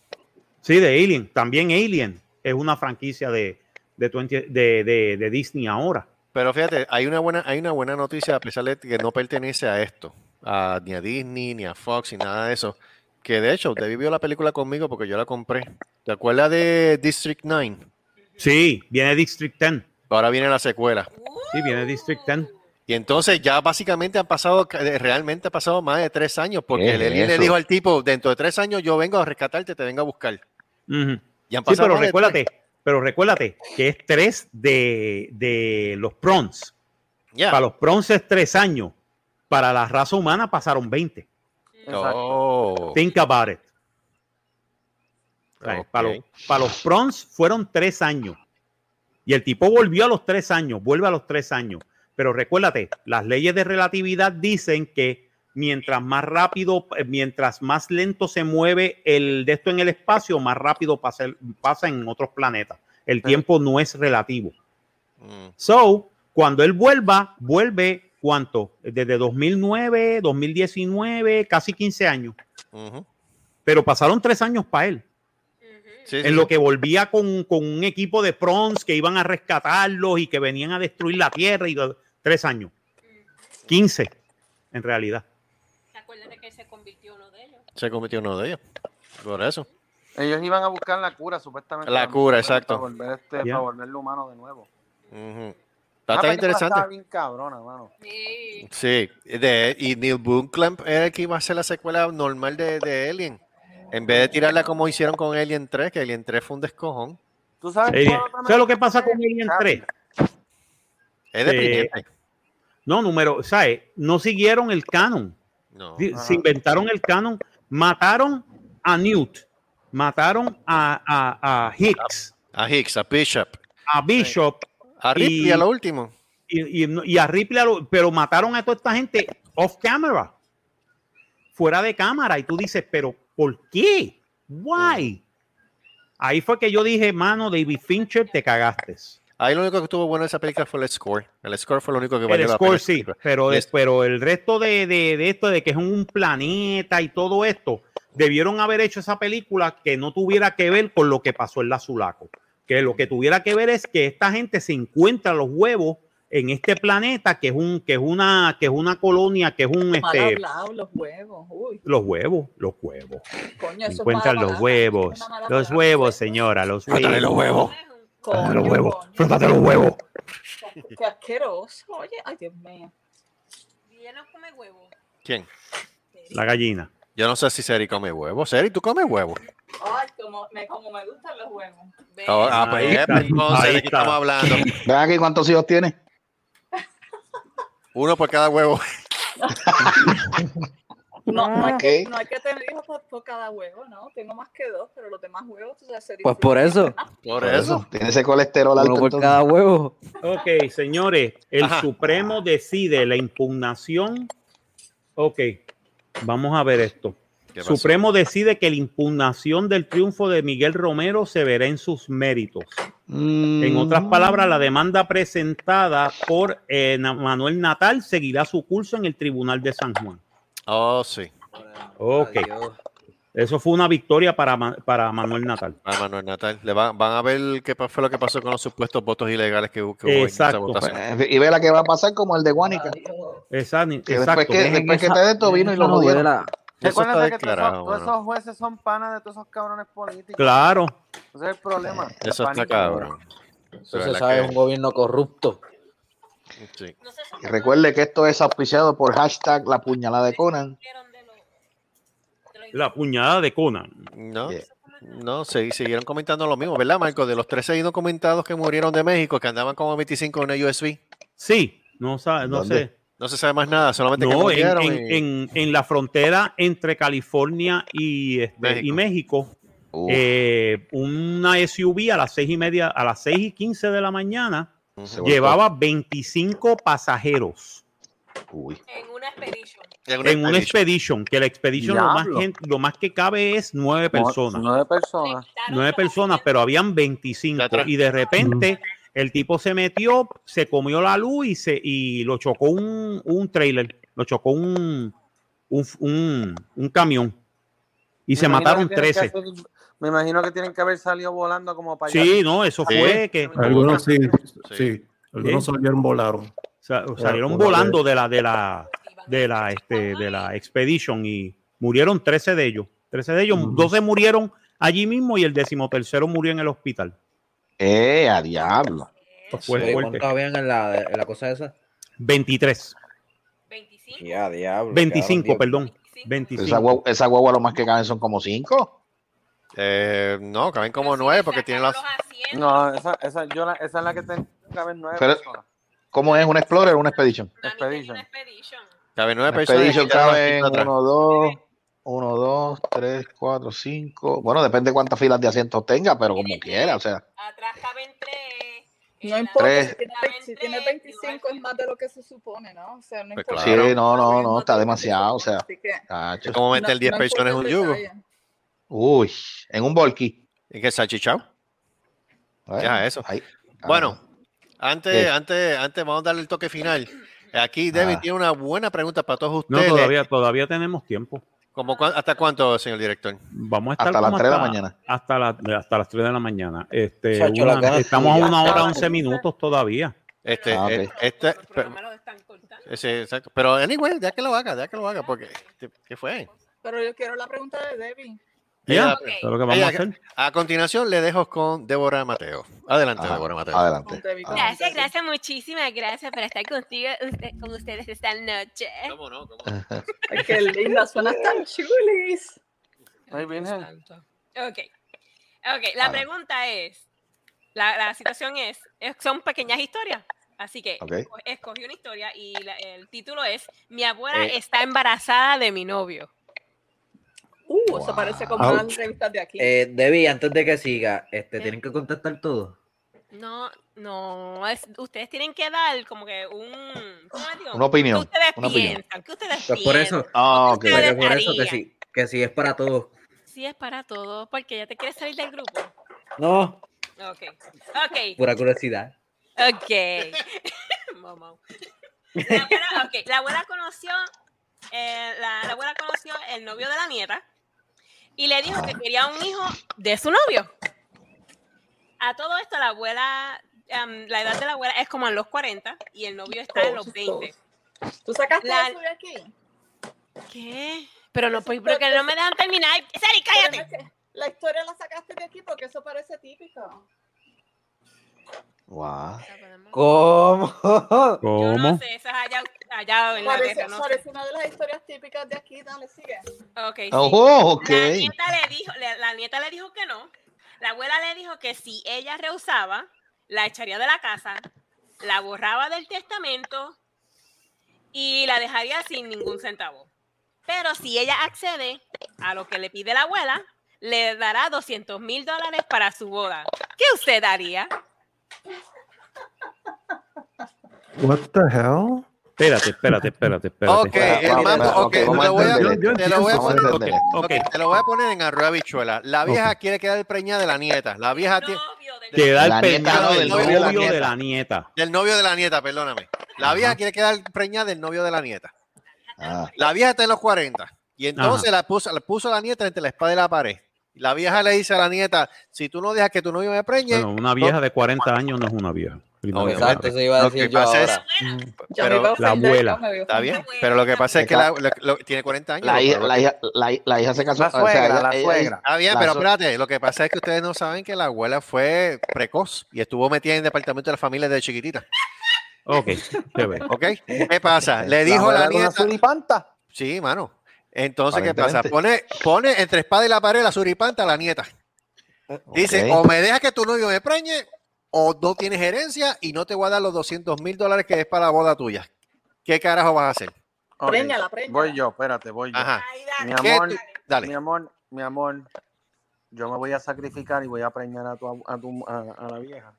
Sí, de Alien. También Alien es una franquicia de, de, 20 de, de- de Disney ahora. Pero fíjate, hay una buena, hay una buena noticia, a pesar de que no pertenece a esto, a- ni a Disney, ni a Fox, ni nada de eso. Que de hecho, David vio la película conmigo porque yo la compré. ¿Te acuerdas de District 9? Sí, viene District 10. Ahora viene la secuela. Sí, viene District 10. Y entonces ya básicamente han pasado, realmente ha pasado más de tres años, porque ¿Qué el alien le dijo al tipo, dentro de tres años yo vengo a rescatarte, te vengo a buscar. Ujú. Y han Sí, pero recuérdate, pero recuérdate que es tres de, de los prawns. Ya. Para los prawns es tres años. Para la raza humana pasaron 20. Oh. Think about it. Para, los, para los prawns fueron tres años. Y el tipo volvió a los tres años, vuelve a los tres años. Pero recuérdate, las leyes de relatividad dicen que mientras más rápido, eh, mientras más lento se mueve el de esto en el espacio, más rápido pasa, pasa en otros planetas. El tiempo no es relativo. Mm. So, cuando él vuelva, vuelve cuánto? Desde 2009, 2019, casi 15 años. Pero pasaron tres años para él. Sí, sí, En lo sí. que volvía con, con un equipo de Prons que iban a rescatarlos y que venían a destruir la Tierra. Y tres años. 15, en realidad. ¿Se acuerdan de que se convirtió uno de ellos? Se convirtió en uno de ellos. Por eso. Ellos iban a buscar la cura, supuestamente. La cura, para exacto. volver, este, para volverlo humano de nuevo. La Está interesante. Estaba bien cabrona, mano. Sí, de, y Neil Blomkamp era el que iba a hacer la secuela normal de, de Alien. En vez de tirarla como hicieron con Alien 3, que Alien 3 fue un descojón. ¿Tú sabes Eh, ¿Sabes lo que pasa con Alien 3? Es deprimente. no, número, ¿sabes? No siguieron el canon. No. Ajá. Se inventaron el canon. Mataron a Newt. Mataron a, a, a Hicks. A Hicks, a Bishop. A Bishop. A Ripley a lo último. Y, y- y a Ripley, a lo- pero mataron a toda esta gente off camera. Fuera de cámara. Y tú dices, pero ¿por qué? Why? Ahí fue que yo dije, mano, David Fincher, te cagaste. Ahí lo único que estuvo bueno de esa película fue el score. El score fue lo único que valió El la score pena. sí, pero, Les- pero el resto de, de- de esto, de que es un planeta y todo esto, debieron haber hecho esa película que no tuviera que ver con lo que pasó en la Sulaco. Que lo que tuviera que ver es que esta gente se encuentra los huevos en este planeta, que es un, que es una, que es una colonia, que es un este, hablado, los huevos. Uy, los huevos, los huevos. coño, eso es Encuentran los palabra, huevos, los huevos, señora, los huevos. Los huevos. Los Coño, huevos, frótate los huevos. Qué asqueroso. Oye, ay, Dios mío. Ella no come huevo. ¿Quién? La gallina. Yo no sé si Seri come huevo. Seri, ¿tú comes huevo? Ay, como me, como me gustan los huevos. Ah, ah, pues, Ahí está, entonces, ahí ¿de qué está. estamos hablando? Ven aquí, ¿cuántos hijos tiene? Uno por cada huevo. No, no, hay que, no hay que tener hijos por, por cada huevo, ¿no? Tengo más que dos, pero los demás huevos tú sabes, se Pues por eso. Por eso. Tiene ese colesterol alto. Uno por entonces. cada huevo. Ok, señores, el Ajá. Supremo decide la impugnación. Ok, vamos a ver esto. Supremo decide que la impugnación del triunfo de Miguel Romero se verá en sus méritos. En otras Mm. palabras, la demanda presentada por eh, Manuel Natal seguirá su curso en el Tribunal de San Juan. Oh, sí. Ok. Eso fue una victoria para, para Manuel Natal. A Manuel Natal. Le van, van a ver qué fue lo que pasó con los supuestos votos ilegales que, hu- que hubo en esa Exacto. votación. Eh, Y ve la que va a pasar como el de Guánica. Exacto. Que después que, después que te de esto vino y lo jodieron. Recuerda que todos esos, todos mano. esos jueces son panas de todos esos cabrones políticos. Claro. Ese es el problema. Eso está Panito. cabrón. Eso se sabe, que- es un gobierno corrupto. sí. Y recuerde que esto es auspiciado por hashtag la puñalada de Conan. La puñada de Conan. No, no, se, siguieron comentando lo mismo, ¿verdad, Marco? De los 13 documentados que murieron de México, que andaban como 25 en una USB. Sí, no, sabe, no ¿Dónde? sé. No se sabe más nada, solamente que No, en, murieron. en- y- en- en la frontera entre California y, este, México. y México, Uf. eh, una SUV a las seis y media, a las 6 y 15 de la mañana, Se volcó. llevaba 25 pasajeros Uy. En una expedition. en una en una expedition. expedition, que la expedition lo más, lo más que cabe es nueve personas. Nueve personas. nueve personas, pero habían 25 Atrás. y de repente el tipo se metió, se comió la luz y se y lo chocó un, un trailer, lo chocó un un, un, un camión y Me se mataron que tienen que 13. hacer- me imagino que tienen que haber salido volando como para allá. Sí, no, eso Sí. fue que Algunos sí, Sí. sí. Algunos salieron, volaron. sa- salieron volando de la de la de la este de la expedition y murieron 13 de ellos. 13 de ellos, Ujú. 12 murieron allí mismo y el decimotercero murió en el hospital. Eh, a diablo. Oye, fuerte. ¿Cuántos habían en la, en la cosa esa? 23. 25. Ya, diablo. 25, quedaron perdón. Esa 25. guagua, esa guagua lo más que caben son como cinco. Eh, no, caben como nueve porque tienen las. No, esa, esa, yo la, esa es la que haber nueve Pero- personas. ¿Cómo es? ¿Un Explorer o una Expedition? Expedition. Caben nueve Una personas. y Expedition caben cinco atrás. Uno, dos, uno, dos, tres, cuatro, cinco. Bueno, depende de cuántas filas de asientos tenga, pero como quiera, o sea. Atrás caben tres. No importa, Tres. si tiene, si tiene 25 es más de lo que se supone, ¿no? O sea, no Pues importa. claro. Sí, no, no, no, está demasiado, o sea. Es como meter no- 10 no personas en un yugo. Uy, en un volky. ¿Y qué salchichao? Ya, eso. Ahí. Bueno, antes, ¿Qué? antes, antes vamos a darle el toque final. Aquí David Ah. tiene una buena pregunta para todos No, ustedes. todavía, todavía tenemos tiempo. ¿Cómo cuán- ¿Hasta cuánto, señor director? Vamos a estar Hasta las como 3 de la mañana. Hasta, la- hasta las 3 de la mañana. Este, una- estamos a una hora 11 minutos todavía. Este, Ah, eh, este, Los pero, están ese, exacto. pero anyway, ya que lo haga, ya que lo haga, porque ¿qué, qué fue? Pero yo quiero la pregunta de Debbie. Ya, Ella- eso es lo que vamos ella- a hacer. A continuación le dejo con Débora Mateo. Adelante, Ajá, Débora Mateo. Adelante. Gracias, gracias, muchísimas gracias por estar contigo, usted- con ustedes esta noche. ¿Cómo no? ¿Cómo no? Ay, qué linda, suena tan chulis. Ay, Virgen. Ok. Ok, la pregunta es, la, la situación es, son pequeñas historias. Así que Ok. esco- escogí una historia y la- el título es Mi abuela Eh. está embarazada de mi novio. Uh, eso parece como revistas de aquí. Eh, Debbie, antes de que siga, este, tienen que contestar todo. No, no, es- ustedes tienen que dar como que un... Una opinión, ¿Qué ustedes una opinión. piensan? ¿Qué ustedes Pues por eso, Ah, ok. ¿Qué pues ustedes por eso que sí, que sí es para todos. Sí, es para todo, porque ya te quieres salir del grupo. No, Ok, ok, pura curiosidad. ok. Mamá. La abuela, ok, la abuela conoció, eh, la, la abuela conoció el novio de la nieta y le dijo que quería un hijo de su novio. A todo esto, la abuela, em, la edad de la abuela es como en los 40 y el novio está en los 20. ¿Tú sacaste La- eso de aquí? ¿Qué? Pero no, pues, pero que no me dejan terminar. Sari, cállate. La historia la sacaste de aquí porque eso parece típico. Wow. ¿Cómo? Yo ¿Cómo? no sé, eso es allá, allá en la guerra, no sé. parece una de las historias típicas de aquí. Dale, sigue. Ok, sí. Oh, ok. La nieta le dijo, la nieta le dijo que no. La abuela le dijo que si ella rehusaba, la echaría de la casa, la borraba del testamento y la dejaría sin ningún centavo. Pero si ella accede a lo que le pide la abuela, le dará 200 mil dólares para su boda. ¿Qué usted haría? What the hell? Espérate, espérate, espérate, espérate. Ok, el vamos, ok, te lo voy a, poner, en arroyo habichuela. La vieja quiere quedar preñada de la nieta. La vieja tiene Novio del- Que da La el nieta, peñado no, del novio novio de la de la nieta. del novio de la nieta, perdóname. La vieja quiere quedar preñada del novio de la nieta. Ah, La vieja está en los 40. Y entonces la puso, le puso a la nieta entre la espada y la pared. La vieja le dice a la nieta, si tú no dejas que tu novio me preñe, Bueno, una vieja de 40 años no es una vieja. Primero Exacto, eso iba a Lo decir que yo pasa es- ahora. Pero a la abuela. está bien. Pero lo que pasa es que la- tiene 40 años. La hija, la, hija, la, la hija se casó. La o sea, suegra, la. Está bien, la pero espérate, lo que pasa es que ustedes no saben que la abuela fue precoz y estuvo metida en el departamento de la familia desde chiquitita. Ok. ¿Ok? ¿Qué pasa? Le dijo la nieta. suripanta. Sí, mano. Entonces, ¿qué pasa? Pone, pone entre espada y la pared la suripanta a la nieta. Dice, Ok. o me dejas que tu novio me preñe, o no tienes herencia y no te voy a dar los 200 mil dólares que es para la boda tuya. ¿Qué carajo vas a hacer? Ok, Préñala, préñala. Voy yo, espérate, voy yo. Ajá. Mi ¿Qué amor, Dale. Mi amor, mi amor, yo me voy a sacrificar y voy a preñar a, tu, a, tu- a, a la vieja.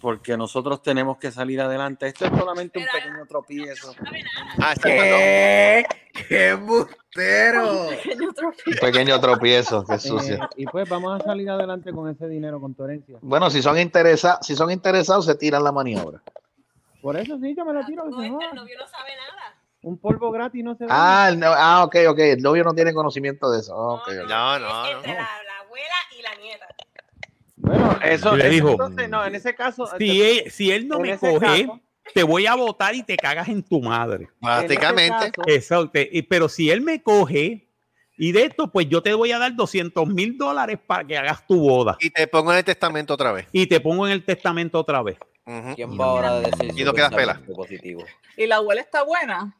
Porque nosotros tenemos que salir adelante. Esto es solamente un pequeño tropiezo. Ah, sí, perdón. ¡Qué embustero! Pequeño trofeo. Un pequeño tropiezo, qué sucio. Eh, y pues vamos a salir adelante con ese dinero, con tu herencia. Bueno, si son, interesa si son interesados, se tiran la maniobra. Por eso sí, yo me lo tiro. que No, este joda. novio no sabe nada. Un polvo gratis no se da. Ah, el no- ah, ok, ok. El novio no tiene conocimiento de eso. Ok, ok. No, no, es no. la, la abuela y la nieta. Bueno, eso, le dijo, entonces, no, en ese caso, Si él, si él no me coge, caso- te voy a votar y te cagas en tu madre. Prácticamente. y- pero si él me coge y de esto, pues yo te voy a dar 200 mil dólares para que hagas tu boda Y te pongo en el testamento otra vez. y te pongo en el testamento otra vez. ¿Quién va ahora a decir Y no quedas pela. positivo? ¿Y la abuela está buena?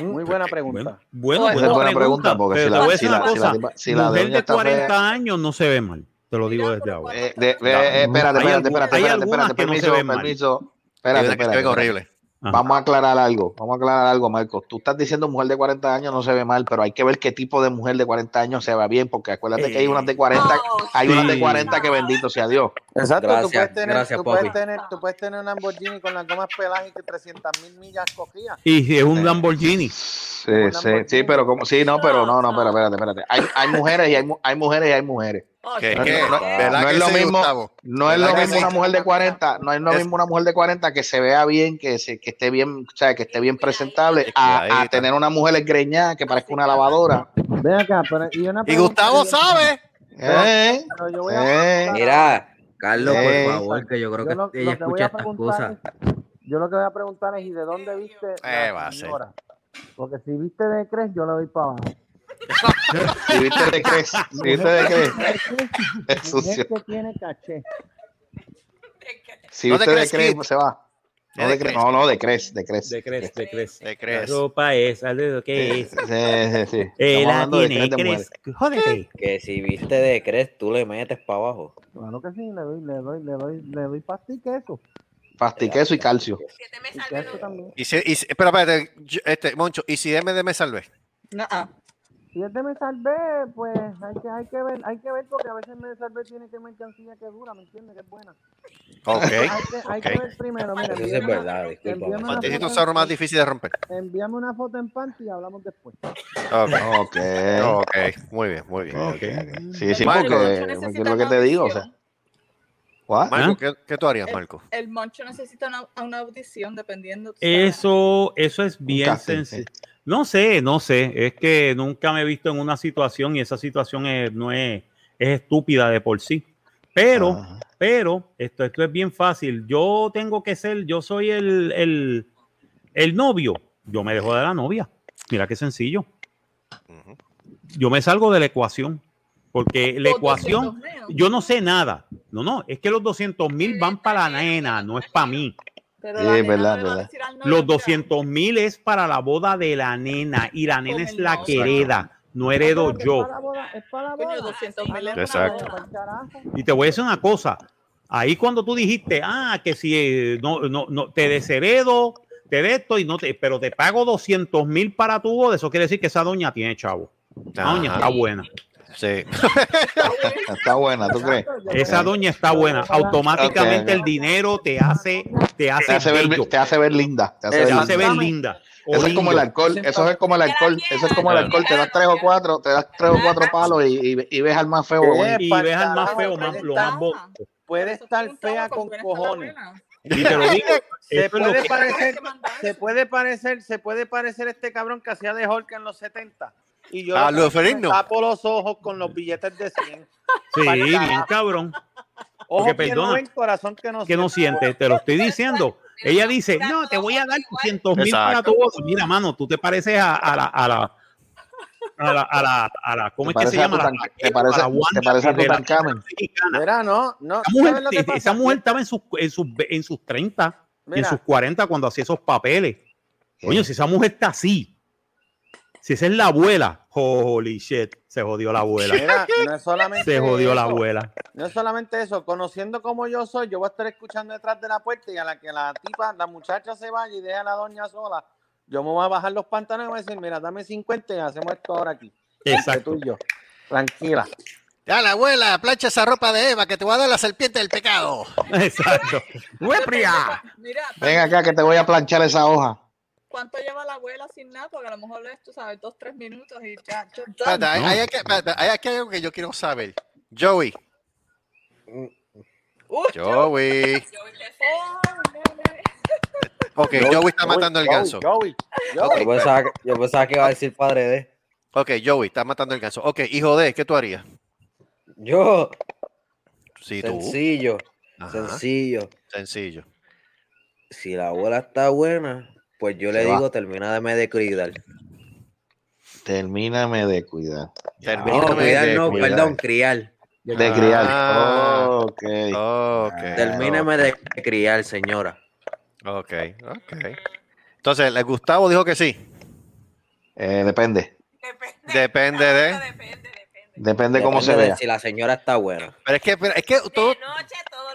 Muy buena pregunta. Bueno, Bueno, es buena pregunta, porque pero si la, si la, si la, cosa, tipa- si la mujer doña de está 40 fea, años no se ve mal. Te lo digo desde pero ahora. eh, de- de- eh, espérate, espérate, espérate, espérate, permiso, permiso. Espérate, horrible. Ajá. Vamos a aclarar algo, vamos a aclarar algo, Marcos. Tú estás diciendo mujer de 40 años no se ve mal, pero hay que ver qué tipo de mujer de 40 años se va bien, porque acuérdate que hay unas de 40, Oh, hay unas de sí. 40 que bendito sea Dios. Exacto, tú Gracias, puedes tener, gracias, tú puedes tener, tú puedes tener un Lamborghini con las gomas peladas y que 300 mil millas cogidas. Y si es un Lamborghini. Sí, sí, sí, pero como, sí, no, pero no, no, espérate, espérate, espérate. Hay, hay mujeres y hay, hay mujeres y hay mujeres. ¿Qué? No, ¿Qué? no, no, ¿Verdad no que es lo sí, mismo, Gustavo? no es lo ¿Verdad que mismo sí? una mujer de 40, no es lo mismo una mujer de 40 que se vea bien, que se, que esté bien, o sea, que esté bien presentable, a, tener una mujer esgreñada que parezca una lavadora. Ven acá, pero, y una Y Gustavo sabe. ¿Eh? pero yo voy a ¿Eh? preguntar- Mira, Carlos, Eh, por favor, que yo creo yo que lo- lo ella escucha estas cosas. es- Yo lo que voy a preguntar es, ¿y de dónde viste Eh, la va a ser. señora? Porque si viste de Cres, yo le doy para abajo. Si viste de Cres, si viste de Cres, es sucio. Que tiene caché. Si No de viste de Cres Cres, Kid. se va. No, Es de de Cres, Cres. no, no, de Cres, de Cres. De crees, de crees. ¿Te crees? La ropa esa, de lo que es. Sí, sí, sí. Eh, la de tiene, Cres de crees. Jódete. Que si viste de Cres, tú le metes para abajo. Claro que sí, le doy, le doy, le doy, le doy pasta y queso. Pasta y queso y calcio. Y si, y espera, espérate, este, Moncho, ¿y si MD me salvé? no, ah. Si es de me salvé, pues hay que, hay que ver, hay que ver porque a veces me salvé tiene que mercancía que dura, ¿me entiendes? Que es buena. Ok. Hay que, hay que ok. ver primero, mira, Eso es verdad, disculpa. es en- más difícil de romper. Envíame una foto en panty y hablamos después. Ok. Ok. Ok, muy bien, muy bien. Ok. Sí, sí, Marco, porque, es lo que te digo, o sea. audición. ¿what? Marco, ¿Ah? ¿qué, qué tú harías, Marco? El moncho necesita una, una audición dependiendo. Eso, eso es bien sencillo. No sé, no sé. Es que nunca me he visto en una situación y esa situación es, no es, es estúpida de por sí. Pero, Ajá. pero, esto, esto es bien fácil. Yo tengo que ser, yo soy el, el, el novio. Yo me dejo de la novia. Mira qué sencillo. Yo me salgo de la ecuación. Porque la ecuación, 200 menos. yo no sé nada. No, no, es que los 200 mil van para la nena, no es para mí. Pero Sí, la verdad, no verdad. Los mira, 200 mil es para la boda de la nena y la nena es la novio. que hereda, no heredo Ah, yo. Es para la boda, es para la Coño, boda. 200 mil es Exacto. Y te voy a decir una cosa. Ahí cuando tú dijiste, ah, que si eh, no, no, no, te desheredo, te de esto y no te, pero te pago 200 mil para tu boda, eso quiere decir que esa doña tiene chavo. Esa doña está buena. Sí. Está buena, ¿tú crees? Esa doña está buena. Automáticamente Ok. el dinero te hace, te hace, Te hace, ver, bello, te hace ver linda. Te hace te hace linda. ver linda. Eso es como el alcohol, eso es como el alcohol, eso es como el alcohol, te das tres o cuatro, te das tres o cuatro palos y, y, y ves al más feo. Y ves al más feo, puede más, lo más Puede estar fea con cojones. Y te lo digo, Se puede parecer, se puede parecer, se puede parecer este cabrón que hacía de Hulk en los 70. Y yo Ah, lo Ferrigno. tapo los ojos con los billetes de 100. Sí, bien cabrón. Porque que no perdona, ven, corazón que no que no siente, te lo estoy diciendo. Ella dice, no, te voy a dar 200 mil para tu voz. Mira, mano, tú te pareces a, a la, a la, a la, a la, a la- ¿cómo es que se llama? La, te parece- a la Wanda te parece a Tutankamen. mexicana. Mira, no, no. Esa ¿sabes mujer, lo que esa pasa? mujer estaba en sus, en sus, en sus 30 y en Mira. sus 40 cuando hacía esos papeles. Coño, si esa mujer está así, si esa es la abuela, holy shit, se jodió la abuela. Mira, no es solamente Se jodió la eso. abuela. No es solamente eso, conociendo como yo soy, yo voy a estar escuchando detrás de la puerta y a la que la tipa, la muchacha se vaya y deja a la doña sola, yo me voy a bajar los pantalones y voy a decir, mira, dame 50 y hacemos esto ahora aquí. Exacto. Tú y yo. Tranquila. Ya, la abuela, plancha esa ropa de Eva que te voy a dar la serpiente del pecado. Exacto. Mira, Ven acá que te voy a planchar esa hoja. ¿Cuánto lleva la abuela sin nada? Porque a lo mejor es, tú sabes, dos, tres minutos y ya. Espérate, hay, hay hay aquí algo que yo quiero saber. Joey. Uh, Joey. Oh. Ok, Joey está matando el ganso. Joey, Ok, Yo pensaba, que- yo pensaba que iba a decir padre de. ok, Joey está matando el ganso. Ok, hijo de, ¿qué tú harías? Yo, Sí, tú. sencillo, Ajá. sencillo. Sencillo. Si la abuela está buena, pues yo le Se va. digo, termina de me de cuidar. Termíname de cuidar. No, Termíname cuidar de no, cuidar. perdón, criar. De criar. Ah. Ok. Ok. Termíname de criar, señora. Ok, ok. Entonces, ¿el Gustavo dijo que sí. Eh, depende. Depende de. Depende cómo se Depende de vea. Si la señora está buena. Pero es que, pero es que todo. De noche son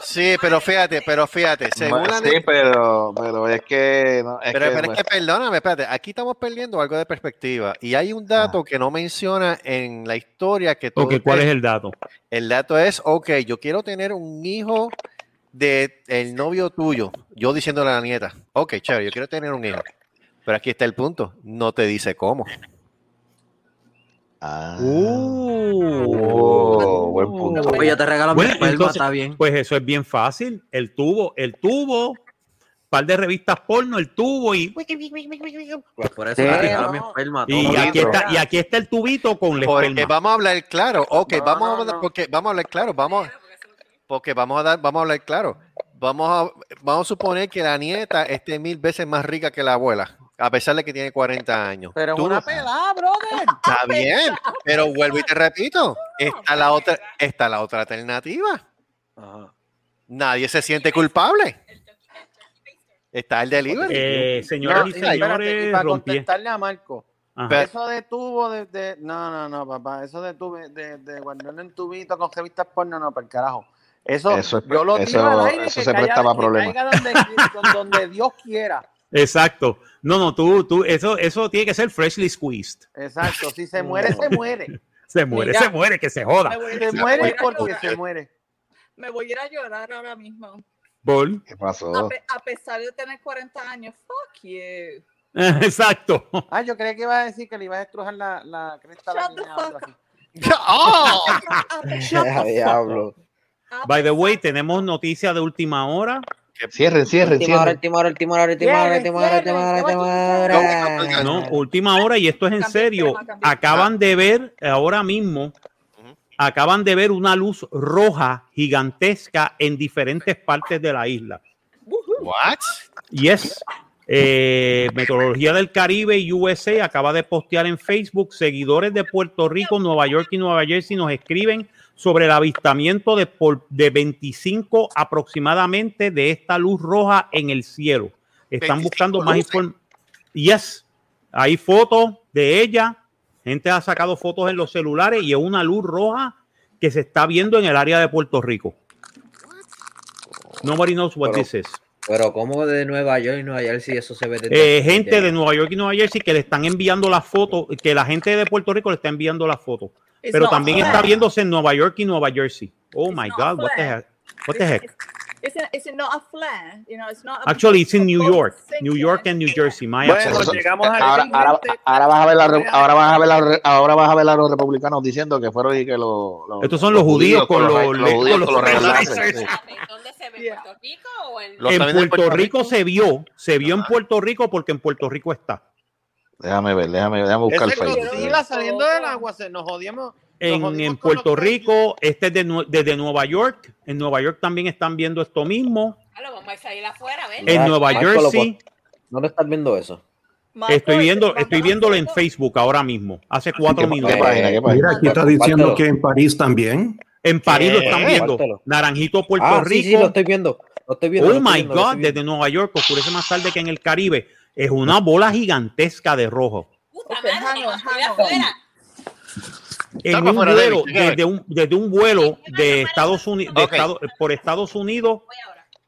Sí, pero fíjate, pero fíjate, según la Sí, pero, pero es que. no, es Pero, que, pero es que perdóname, espérate, aquí estamos perdiendo algo de perspectiva. Y hay un dato que no menciona en la historia que todo Ok, ¿cuál es el dato? El dato es, ok, yo quiero tener un hijo de el novio tuyo. Yo diciéndole a la nieta, ok, chévere, yo quiero tener un hijo. Pero aquí está el punto, no te dice cómo. Ah. Uh. buen punto. Oye, yo te regalo mi Bueno, entonces, está bien. Pues eso es bien fácil. El tubo, el tubo, par de revistas porno, el tubo y, Pues por eso regalo mi y aquí está, y aquí está el tubito con la Porque esperma. vamos a hablar claro, ok, No, vamos, no, a hablar, no. porque vamos a hablar claro, vamos, porque vamos a dar, vamos a hablar claro. Vamos a, vamos a suponer que la nieta esté mil veces más rica que la abuela, a pesar de que tiene 40 años. Pero es Tú una no- pelada, brother. Está bien, pero vuelvo y te repito, está la otra, está la otra alternativa. Nadie se siente culpable. Está el delivery. Eh, señoras No, y y espérate, y señores, para rompí. contestarle a Marco. Ajá. Eso de tubo de, de- No, no, no, papá. Eso de tubo de, de guardarlo en tubito con revistas porno, no, para el carajo. Eso, Eso es- yo lo tiro eso- al aire eso que se presta caiga- para que problemas. donde Dios quiera. Exacto. No, no, tú, tú, eso, eso tiene que ser freshly squeezed. Exacto. Si se muere, se muere. Se muere, Mira. se muere, que se joda. Me voy, Se muere voy a ir a porque llorar. se muere. Me voy a ir a llorar ahora mismo. Bol. ¿Qué A, pasó? pe- a pesar de tener 40 años, fuck you. Exacto. Ah, yo creía que iba a decir que le iba a estrujar la, la cresta la Shut the fuck así. ¡Oh! Ah, By the way, tenemos noticias de última hora. Cierren, cierren, Última cierren. última hora, última hora, última hora, última hora, última hora, última hora. No, última hora, y esto es en serio. Acaban de ver ahora mismo, acaban de ver una luz roja gigantesca en diferentes partes de la isla. What? Y es eh, Meteorología del Caribe y USA acaba de postear en Facebook. Seguidores de Puerto Rico, Nueva York y Nueva Jersey nos escriben sobre el avistamiento de, por, de 25 aproximadamente de esta luz roja en el cielo. Están 25 buscando más información. Yes, hay fotos de ella. Gente ha sacado fotos en los celulares y es una luz roja que se está viendo en el área de Puerto Rico. Nobody knows what Pero- this is. Pero ¿cómo de Nueva York y Nueva Jersey eso se ve Eh, gente de Nueva York y Nueva Jersey que le están enviando las fotos, que la gente de Puerto Rico le está enviando las fotos, pero también está viéndose en Nueva York y Nueva Jersey. Oh It's my God, what the heck? What the heck? It's, it's, it's not a flare, you know, it's not a Actually, it's in New York. New York and New Jersey. My Bueno, apologies. llegamos al Ahora, ahora, ahora vas a ver la, re- ahora vas a ver la, re- ahora vas a ver a los republicanos diciendo que fueron y que los, los- Estos son los judíos con los- los judíos con los. ¿Dónde se ve en Puerto Rico o en.? Lo Puerto Rico se vio, se vio en Puerto Rico porque en Puerto Rico está. Déjame ver, déjame, déjame buscar Ese Facebook. Godzilla saliendo del agua, se nos jodíamos. En, en Puerto Rico, este es de desde Nueva York. En Nueva York también están viendo esto mismo. Claro, vamos a salir afuera, ¿ven? En Nueva Marco, lo Jersey. pon- ¿Dónde estás viendo eso? Estoy viendo, estoy viéndolo en Facebook ahora mismo, hace cuatro minutos. Mira, aquí está diciendo que en París también. En París lo están viendo. Naranjito, Puerto Ah, Rico. sí, sí, lo estoy viendo. Lo estoy viendo. Oh lo estoy my viendo, lo God, desde Nueva York oscurece más tarde que en el Caribe. Es una bola gigantesca de rojo. En un fuera, vuelo, desde un, desde un vuelo de Estados Unidos, de Ok. Estado- por Estados Unidos,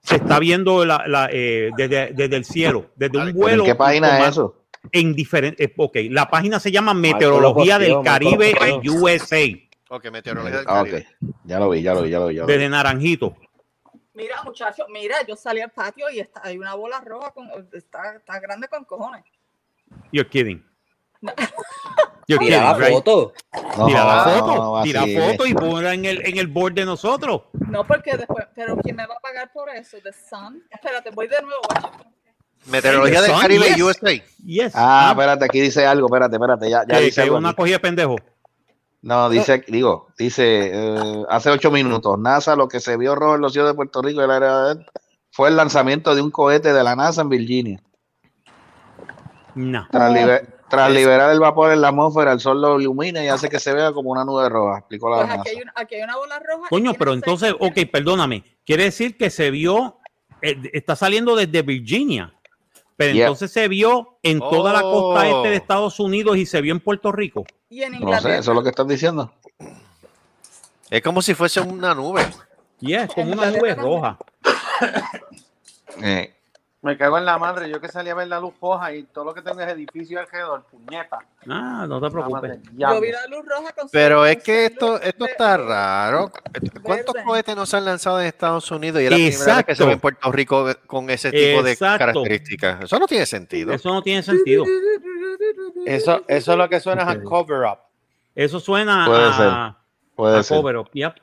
se está viendo la, la, eh, desde, desde el cielo, desde un ¿Pero vuelo. ¿En qué página es eso? En diferentes, ok, la página se llama Meteorología del Caribe. USA, Ok, meteorología del Ah. Caribe. Ya lo vi, ya lo vi, ya lo vi. Ya lo vi. desde Naranjito. Mira, muchachos, mira, yo salí al patio y está, hay una bola roja, con, está, está grande con cojones. You're kidding. You're Mira la right? foto. Tira la No, foto, no, tira foto y ponla en el, en el board de nosotros. No, porque después, pero ¿quién me va a pagar por eso? The Sun. Espérate, voy de nuevo. Meteorología del Caribe yes. USA. Yes. Ah, espérate, aquí dice algo, espérate, espérate, ya, ya dice que algo una cogida de pendejo. No, dice, digo, dice, eh, hace ocho minutos, NASA, lo que se vio rojo en los cielos de Puerto Rico y el área de fue el lanzamiento de un cohete de la NASA en Virginia. No. Tras, liber- tras liberar el vapor en la atmósfera, el sol lo ilumina y hace que se vea como una nube roja, explicó la Pues NASA. aquí hay, una, aquí hay una bola roja. Coño, pero entonces, ok, perdóname. Quiere decir que se vio, eh, está saliendo desde Virginia. Pero Yeah. entonces se vio en toda la costa Oh. este de Estados Unidos y se vio en Puerto Rico. Y en No Inglaterra. sé, eso es lo que estás diciendo. Es como si fuese una nube. Y es como una nube roja. Eh, Me cago en la madre, yo que salí a ver la luz roja y todo lo que tengo es edificio alrededor, puñeta. Ah, no te preocupes. Yo vi la luz roja con Pero es que esto, esto está raro. ¿Cuántos Verde. cohetes no se han lanzado en Estados Unidos y es la primera vez que se ve en. Puerto Rico con ese tipo de características? Eso no tiene sentido. Eso no tiene sentido. Eso, eso es lo que suena a cover up. Eso suena Puede a, ser, puede a ser. cover up. Yep.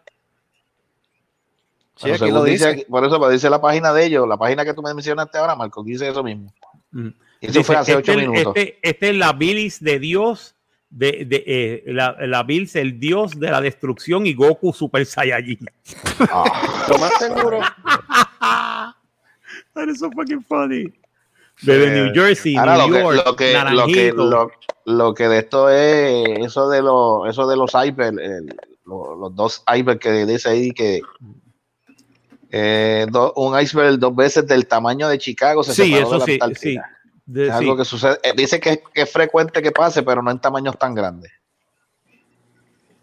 Sí, Pero aquí según lo dice, dice. aquí- por eso dice la página de ellos, la página que tú me mencionaste ahora, Marco, dice eso mismo. Mm. Y eso fue hace ocho este, minutos. Este, este es la bilis de Dios, de, de, eh, la, la bilis, el Dios de la destrucción y Goku Super Saiyajin. Ah, Lo más seguro. That is so fucking funny. Desde New Jersey, Ahora New lo que, York, lo, que, lo, que, Naranjito. lo, lo que de esto es eso de los eso de los icebergs, el- lo- los dos icebergs que dice ahí que eh, do- un iceberg dos veces del tamaño de Chicago se Sí, separó eso de la sí, sí. De- Es algo sí. que sucede. eh, dice que, que es frecuente que pase, pero no en tamaños tan grandes.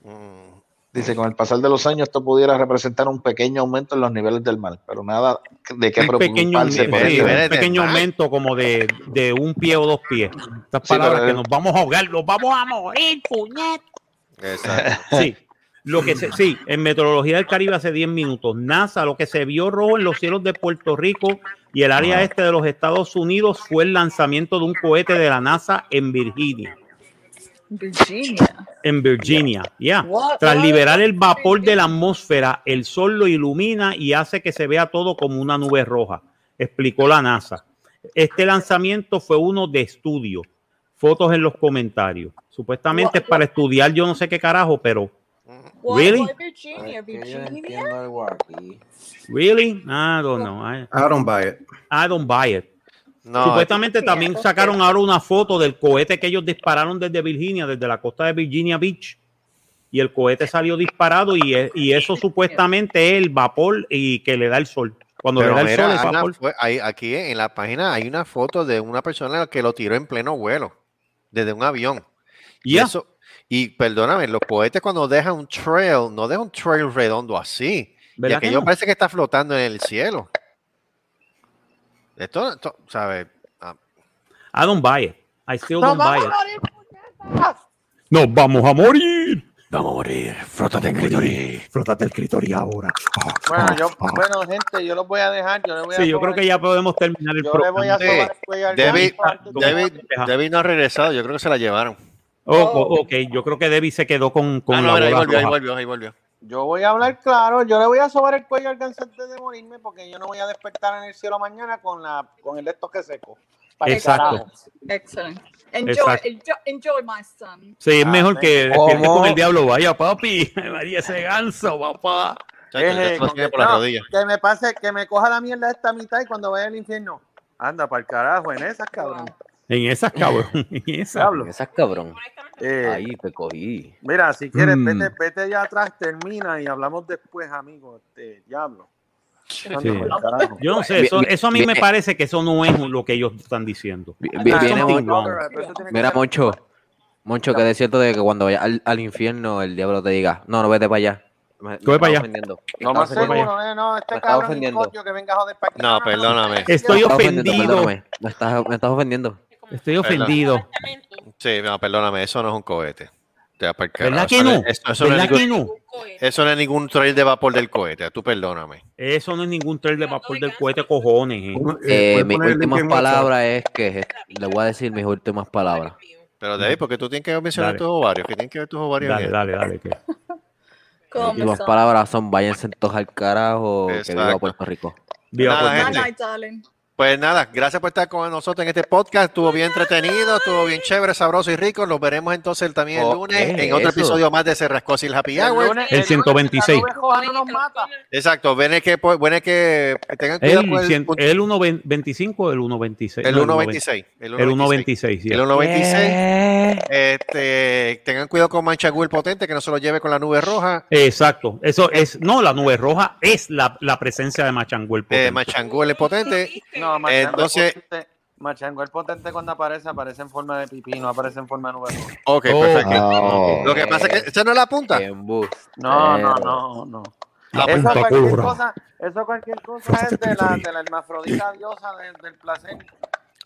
Mm. Dice, con el pasar de los años esto pudiera representar un pequeño aumento en los niveles del mar, pero nada de qué pequeño, preocuparse. por sí, eso. un pequeño aumento como de, de un pie o dos pies. Estas Sí, palabras pero- que nos vamos a ahogar, nos vamos a morir, puñet. Exacto. Sí. Lo que se, sí, en Meteorología del Caribe hace 10 minutos, NASA, lo que se vio rojo en los cielos de Puerto Rico y el área este de los Estados Unidos fue el lanzamiento de un cohete de la NASA en Virginia. Virginia. En Virginia, ya. What? Tras liberar el vapor de la atmósfera, el sol lo ilumina y hace que se vea todo como una nube roja, explicó la NASA. Este lanzamiento fue uno de estudio. Fotos en los comentarios. Supuestamente es para estudiar yo no sé qué carajo, pero Why- Really? why Virginia, Virginia. really, I don't know. I, I don't buy it. I don't buy it. No, Supuestamente también sacaron ahora una foto del cohete que ellos dispararon desde Virginia, desde la costa de Virginia Beach. Y el cohete salió disparado y, y eso supuestamente es el vapor y que le da el sol. Cuando pero le da el mira, sol, el Ana, vapor. fue- ahí- aquí en la página hay una foto de una persona que lo tiró en pleno vuelo, desde un avión. Y Ya. eso, y perdóname, los cohetes cuando dejan un trail, no dejan un trail redondo así. Y ¿Verdad que aquello no? parece que está flotando en el cielo. Esto, esto, ¿sabes? Ah, I don't buy it. I still ¡Nos don't buy vamos it. a morir, puñetas! Nos vamos a morir. Vamos a morir. Frótate el clítoris. Frótate el clítoris ahora. Bueno, yo, bueno, gente, yo los voy a dejar. Yo, le voy a Sí, yo creo que ya podemos terminar el yo le voy a programa. al David. David, David no ha regresado, yo creo que se la llevaron. Oh, oh, ok, yo creo que Debbie se quedó con, con Ah, no, la mira, ahí bola volvió, ahí volvió, ahí volvió. Yo voy a hablar claro, yo le voy a sobar el cuello al ganso antes de morirme porque yo no voy a despertar en el cielo mañana con la con el de estos que seco. Exacto. Excellent. Enjoy, Exacto. enjoy, enjoy, my son. Sí, es mejor que despierte con el diablo. Vaya, papi. María ese ganso, papá. Eje, tiene que- por la no. Que me pase, que me coja la mierda esta mitad y cuando vaya al infierno. Anda, para el carajo, en esas, cabrón. En esas, cabrón. En esas. Esas cabrón. Eh, Ahí te cogí. Mira, si quieres, Mm. vete, vete allá atrás, termina y hablamos después, amigo. Este, diablo. Sí. Yo no sé, eso, eso a mí me parece que eso no es lo que ellos están diciendo. Vi- vi- Viene something Mon- wrong. Pero eso tiene que Mira, Moncho. Moncho, que es cierto de que cuando vayas al, al infierno el diablo te diga, no, no vete para allá. Me, me para allá. estás más seguro, eh, no, este Me estás cabrón ofendiendo. coño que venga a joder para aquí. No, perdóname. Estoy ofendido. perdóname. Me estás, me estás ofendiendo. Estoy ofendido. Sí, no, perdóname, eso no es un cohete. ¿Verdad que Eso no? es- Eso, no es ¿Verdad que ningún, no? eso no es ningún trail de vapor del cohete, tú perdóname. Eso no es ningún trail de vapor del cohete, cojones. eh. Eh, puedes mis últimas palabras es que le voy a decir mis últimas palabras. Pero David, porque tú tienes que mencionar Dale. tus ovarios, que tienes que ver tus ovarios. Dale, bien. dale, dale. que- Y las palabras son váyanse todos al carajo, que viva. Puerto Rico. Viva Nada, Puerto gente. Rico. Pues nada, gracias por estar con nosotros en este podcast. Estuvo bien entretenido, estuvo bien chévere, sabroso y rico. Los veremos entonces también el lunes ¿qué en otro es eso? episodio más de Cerrascos y el Happy El Hour. lunes- El lunes, 126. no nos mata. Exacto, ven que, pues, ven que tengan cuidado El, con el, cien- el 1.25 o el 1.26. el No, 1.26. El El 1.26. sí. El 1.26. Este, tengan cuidado con Mancha Google potente, que no se lo lleve con la nube roja. Exacto. Eso es, no, la nube roja es la, la presencia de Machanguel. Eh, potente. Machanguel es potente. No, Machango Entonces- el potente, Machango el potente cuando aparece, aparece en forma de pipí, no aparece en forma de nube. Ok, Oh, perfecto. Oh. Lo que pasa es que esa no es la punta. No, no, no, no. La Eso punta cualquier cosa, eso cualquier cosa es de la, de la hermafrodita diosa del, del placer. que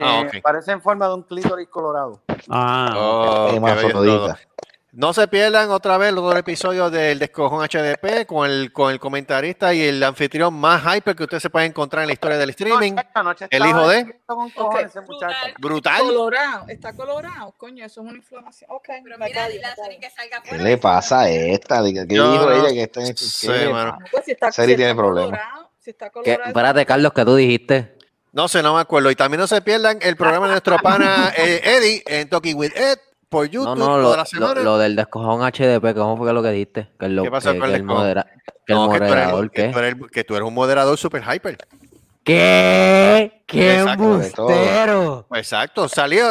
Ah, ok. Parece en forma de un clítoris colorado. Ah, Oh, Hermafrodita. No se pierdan otra vez los dos episodios del Descojón HDP con el, con el comentarista y el anfitrión más hyper que usted se puede encontrar en la historia del streaming. No, El hijo de- cojones muchacho. Brutal. Colorado, está colorado, coño, eso es una inflamación. Ok, Pero me mira, callo, dile a me Sony callo. que salga ¿Qué le pasa a esta? Diga, ¿Qué Yo dijo no ella? Que está, ¿qué sé, le mano. pasa? Pues si está, Seri si tiene problemas. colorado, si está ¿Qué? colorado. Espérate, Carlos, que tú dijiste. No sé, no me acuerdo. Y también no se pierdan el programa de nuestro pana eh, Eddie en Talking with Ed por YouTube No, no, lo, la lo, semana. lo del descojón HDP, ¿cómo fue que lo que dijiste? Que, lo, ¿Qué pasó que, con el que el, descojón? modera- que el No, que tú, eres, moderador, que, ¿qué? tú eres, que tú eres un moderador super hyper. ¿Qué? ¡Qué embustero! Exacto, salió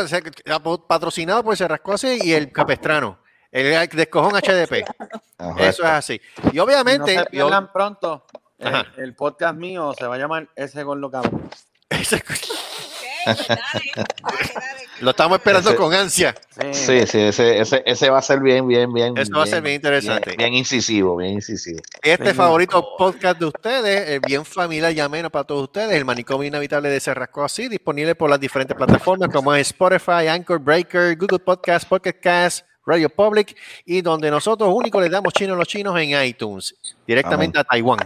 patrocinado por Cerrascosi y el Capestrano. El descojón HDP. Ajá. Eso es así. Y No obviamente, se yo- pierdan pronto. El, Ajá. el podcast mío se va a llamar Ese Gordo Cabrón. ese- Ok, dale, dale, dale. Lo estamos esperando Ese- con ansia. Sí, sí, ese, ese, ese va a ser bien, bien, bien. Eso va a ser bien interesante. Bien, bien incisivo, bien incisivo. Este favorito podcast de ustedes, eh, bien familiar y ameno para todos ustedes, el manicomio inevitable de Cerrasco así, disponible por las diferentes plataformas como es Spotify, Anchor, Breaker, Google Podcast, Pocket Cast, Radio Public y donde nosotros únicos le damos chino a los chinos en iTunes, directamente a Taiwán.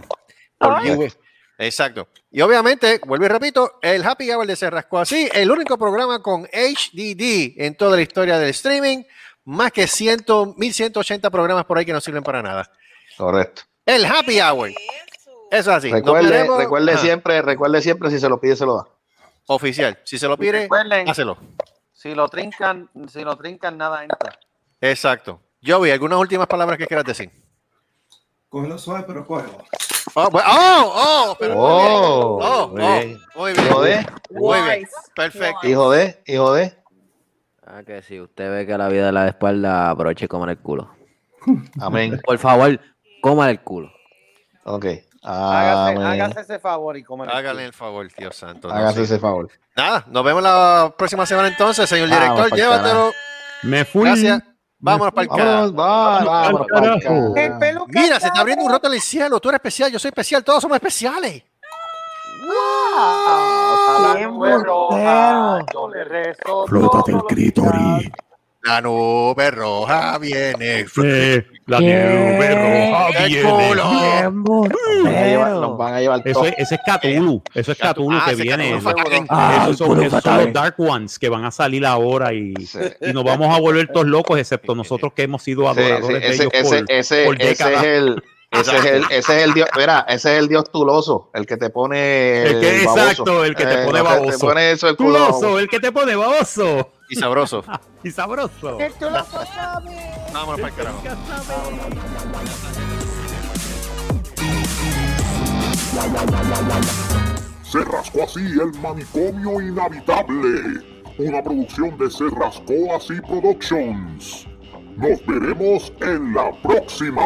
Por. Exacto. Y obviamente, vuelvo y repito, el Happy Hour de Cerrasco así, el único programa con HDD en toda la historia del streaming, más que 100, 1180 programas por ahí que no sirven para nada. Correcto. El Happy Hour. Eso. Es así. Recuerde, siempre, recuerde siempre, si se lo pide, se lo da. Oficial. Si se lo pide, hácelo. si lo trincan, si lo trincan, nada entra. Exacto. Joey, ¿algunas últimas palabras que quieras decir? Cógelo suave, pero cógelo. Oh, bu- oh, oh, pero muy bien. Oh, Oh, muy oh, bien. muy bien. Hijo de, Muy bien. Perfecto. hijo de, hijo de. Ah, que si usted ve que la vida es la de espalda, aproveche y coma el culo. Amén. Por favor, coma el culo. Ok. Hágase, Amén. hágase ese favor y come. Hágale el favor, Dios santo. no Hágase sé. ese favor. Nada, nos vemos la próxima semana entonces, señor Vamos director. Llévatelo. me fui. Gracias. Vámonos para el Vámonos, carajo. va, vámonos pa'l pa'l carajo. Mira, se está abriendo un roto en el cielo. Tú eres especial, yo soy especial, todos somos especiales. Nube roja, yo le rezo Flótate el clítoris. La nube roja viene. Eh, la ¿Qué? nube roja ¡Qué viene. culo! Nos van a llevar, Eso es, ese es Cthulhu. Eso es Cthulhu Ah, que viene. Fatal. Ah, esos son, esos los Dark Ones que van a salir ahora y, Sí. y nos vamos a volver todos locos, excepto nosotros que hemos sido Sí, sí, adoradores de ese, ellos ese, por, ese, por ese es el, Ese es el, ese es el dios, mira, ese es el dios tuloso, el que te pone El que, baboso. exacto, el que te Eh, pone que baboso. Te pone eso el culo Tuloso, baboso. el que te pone baboso. Y sabroso. y sabroso. Vámonos para el carajo. Se rascó así el manicomio inhabitable. Una producción de Se rascó así Productions. Nos veremos en la próxima.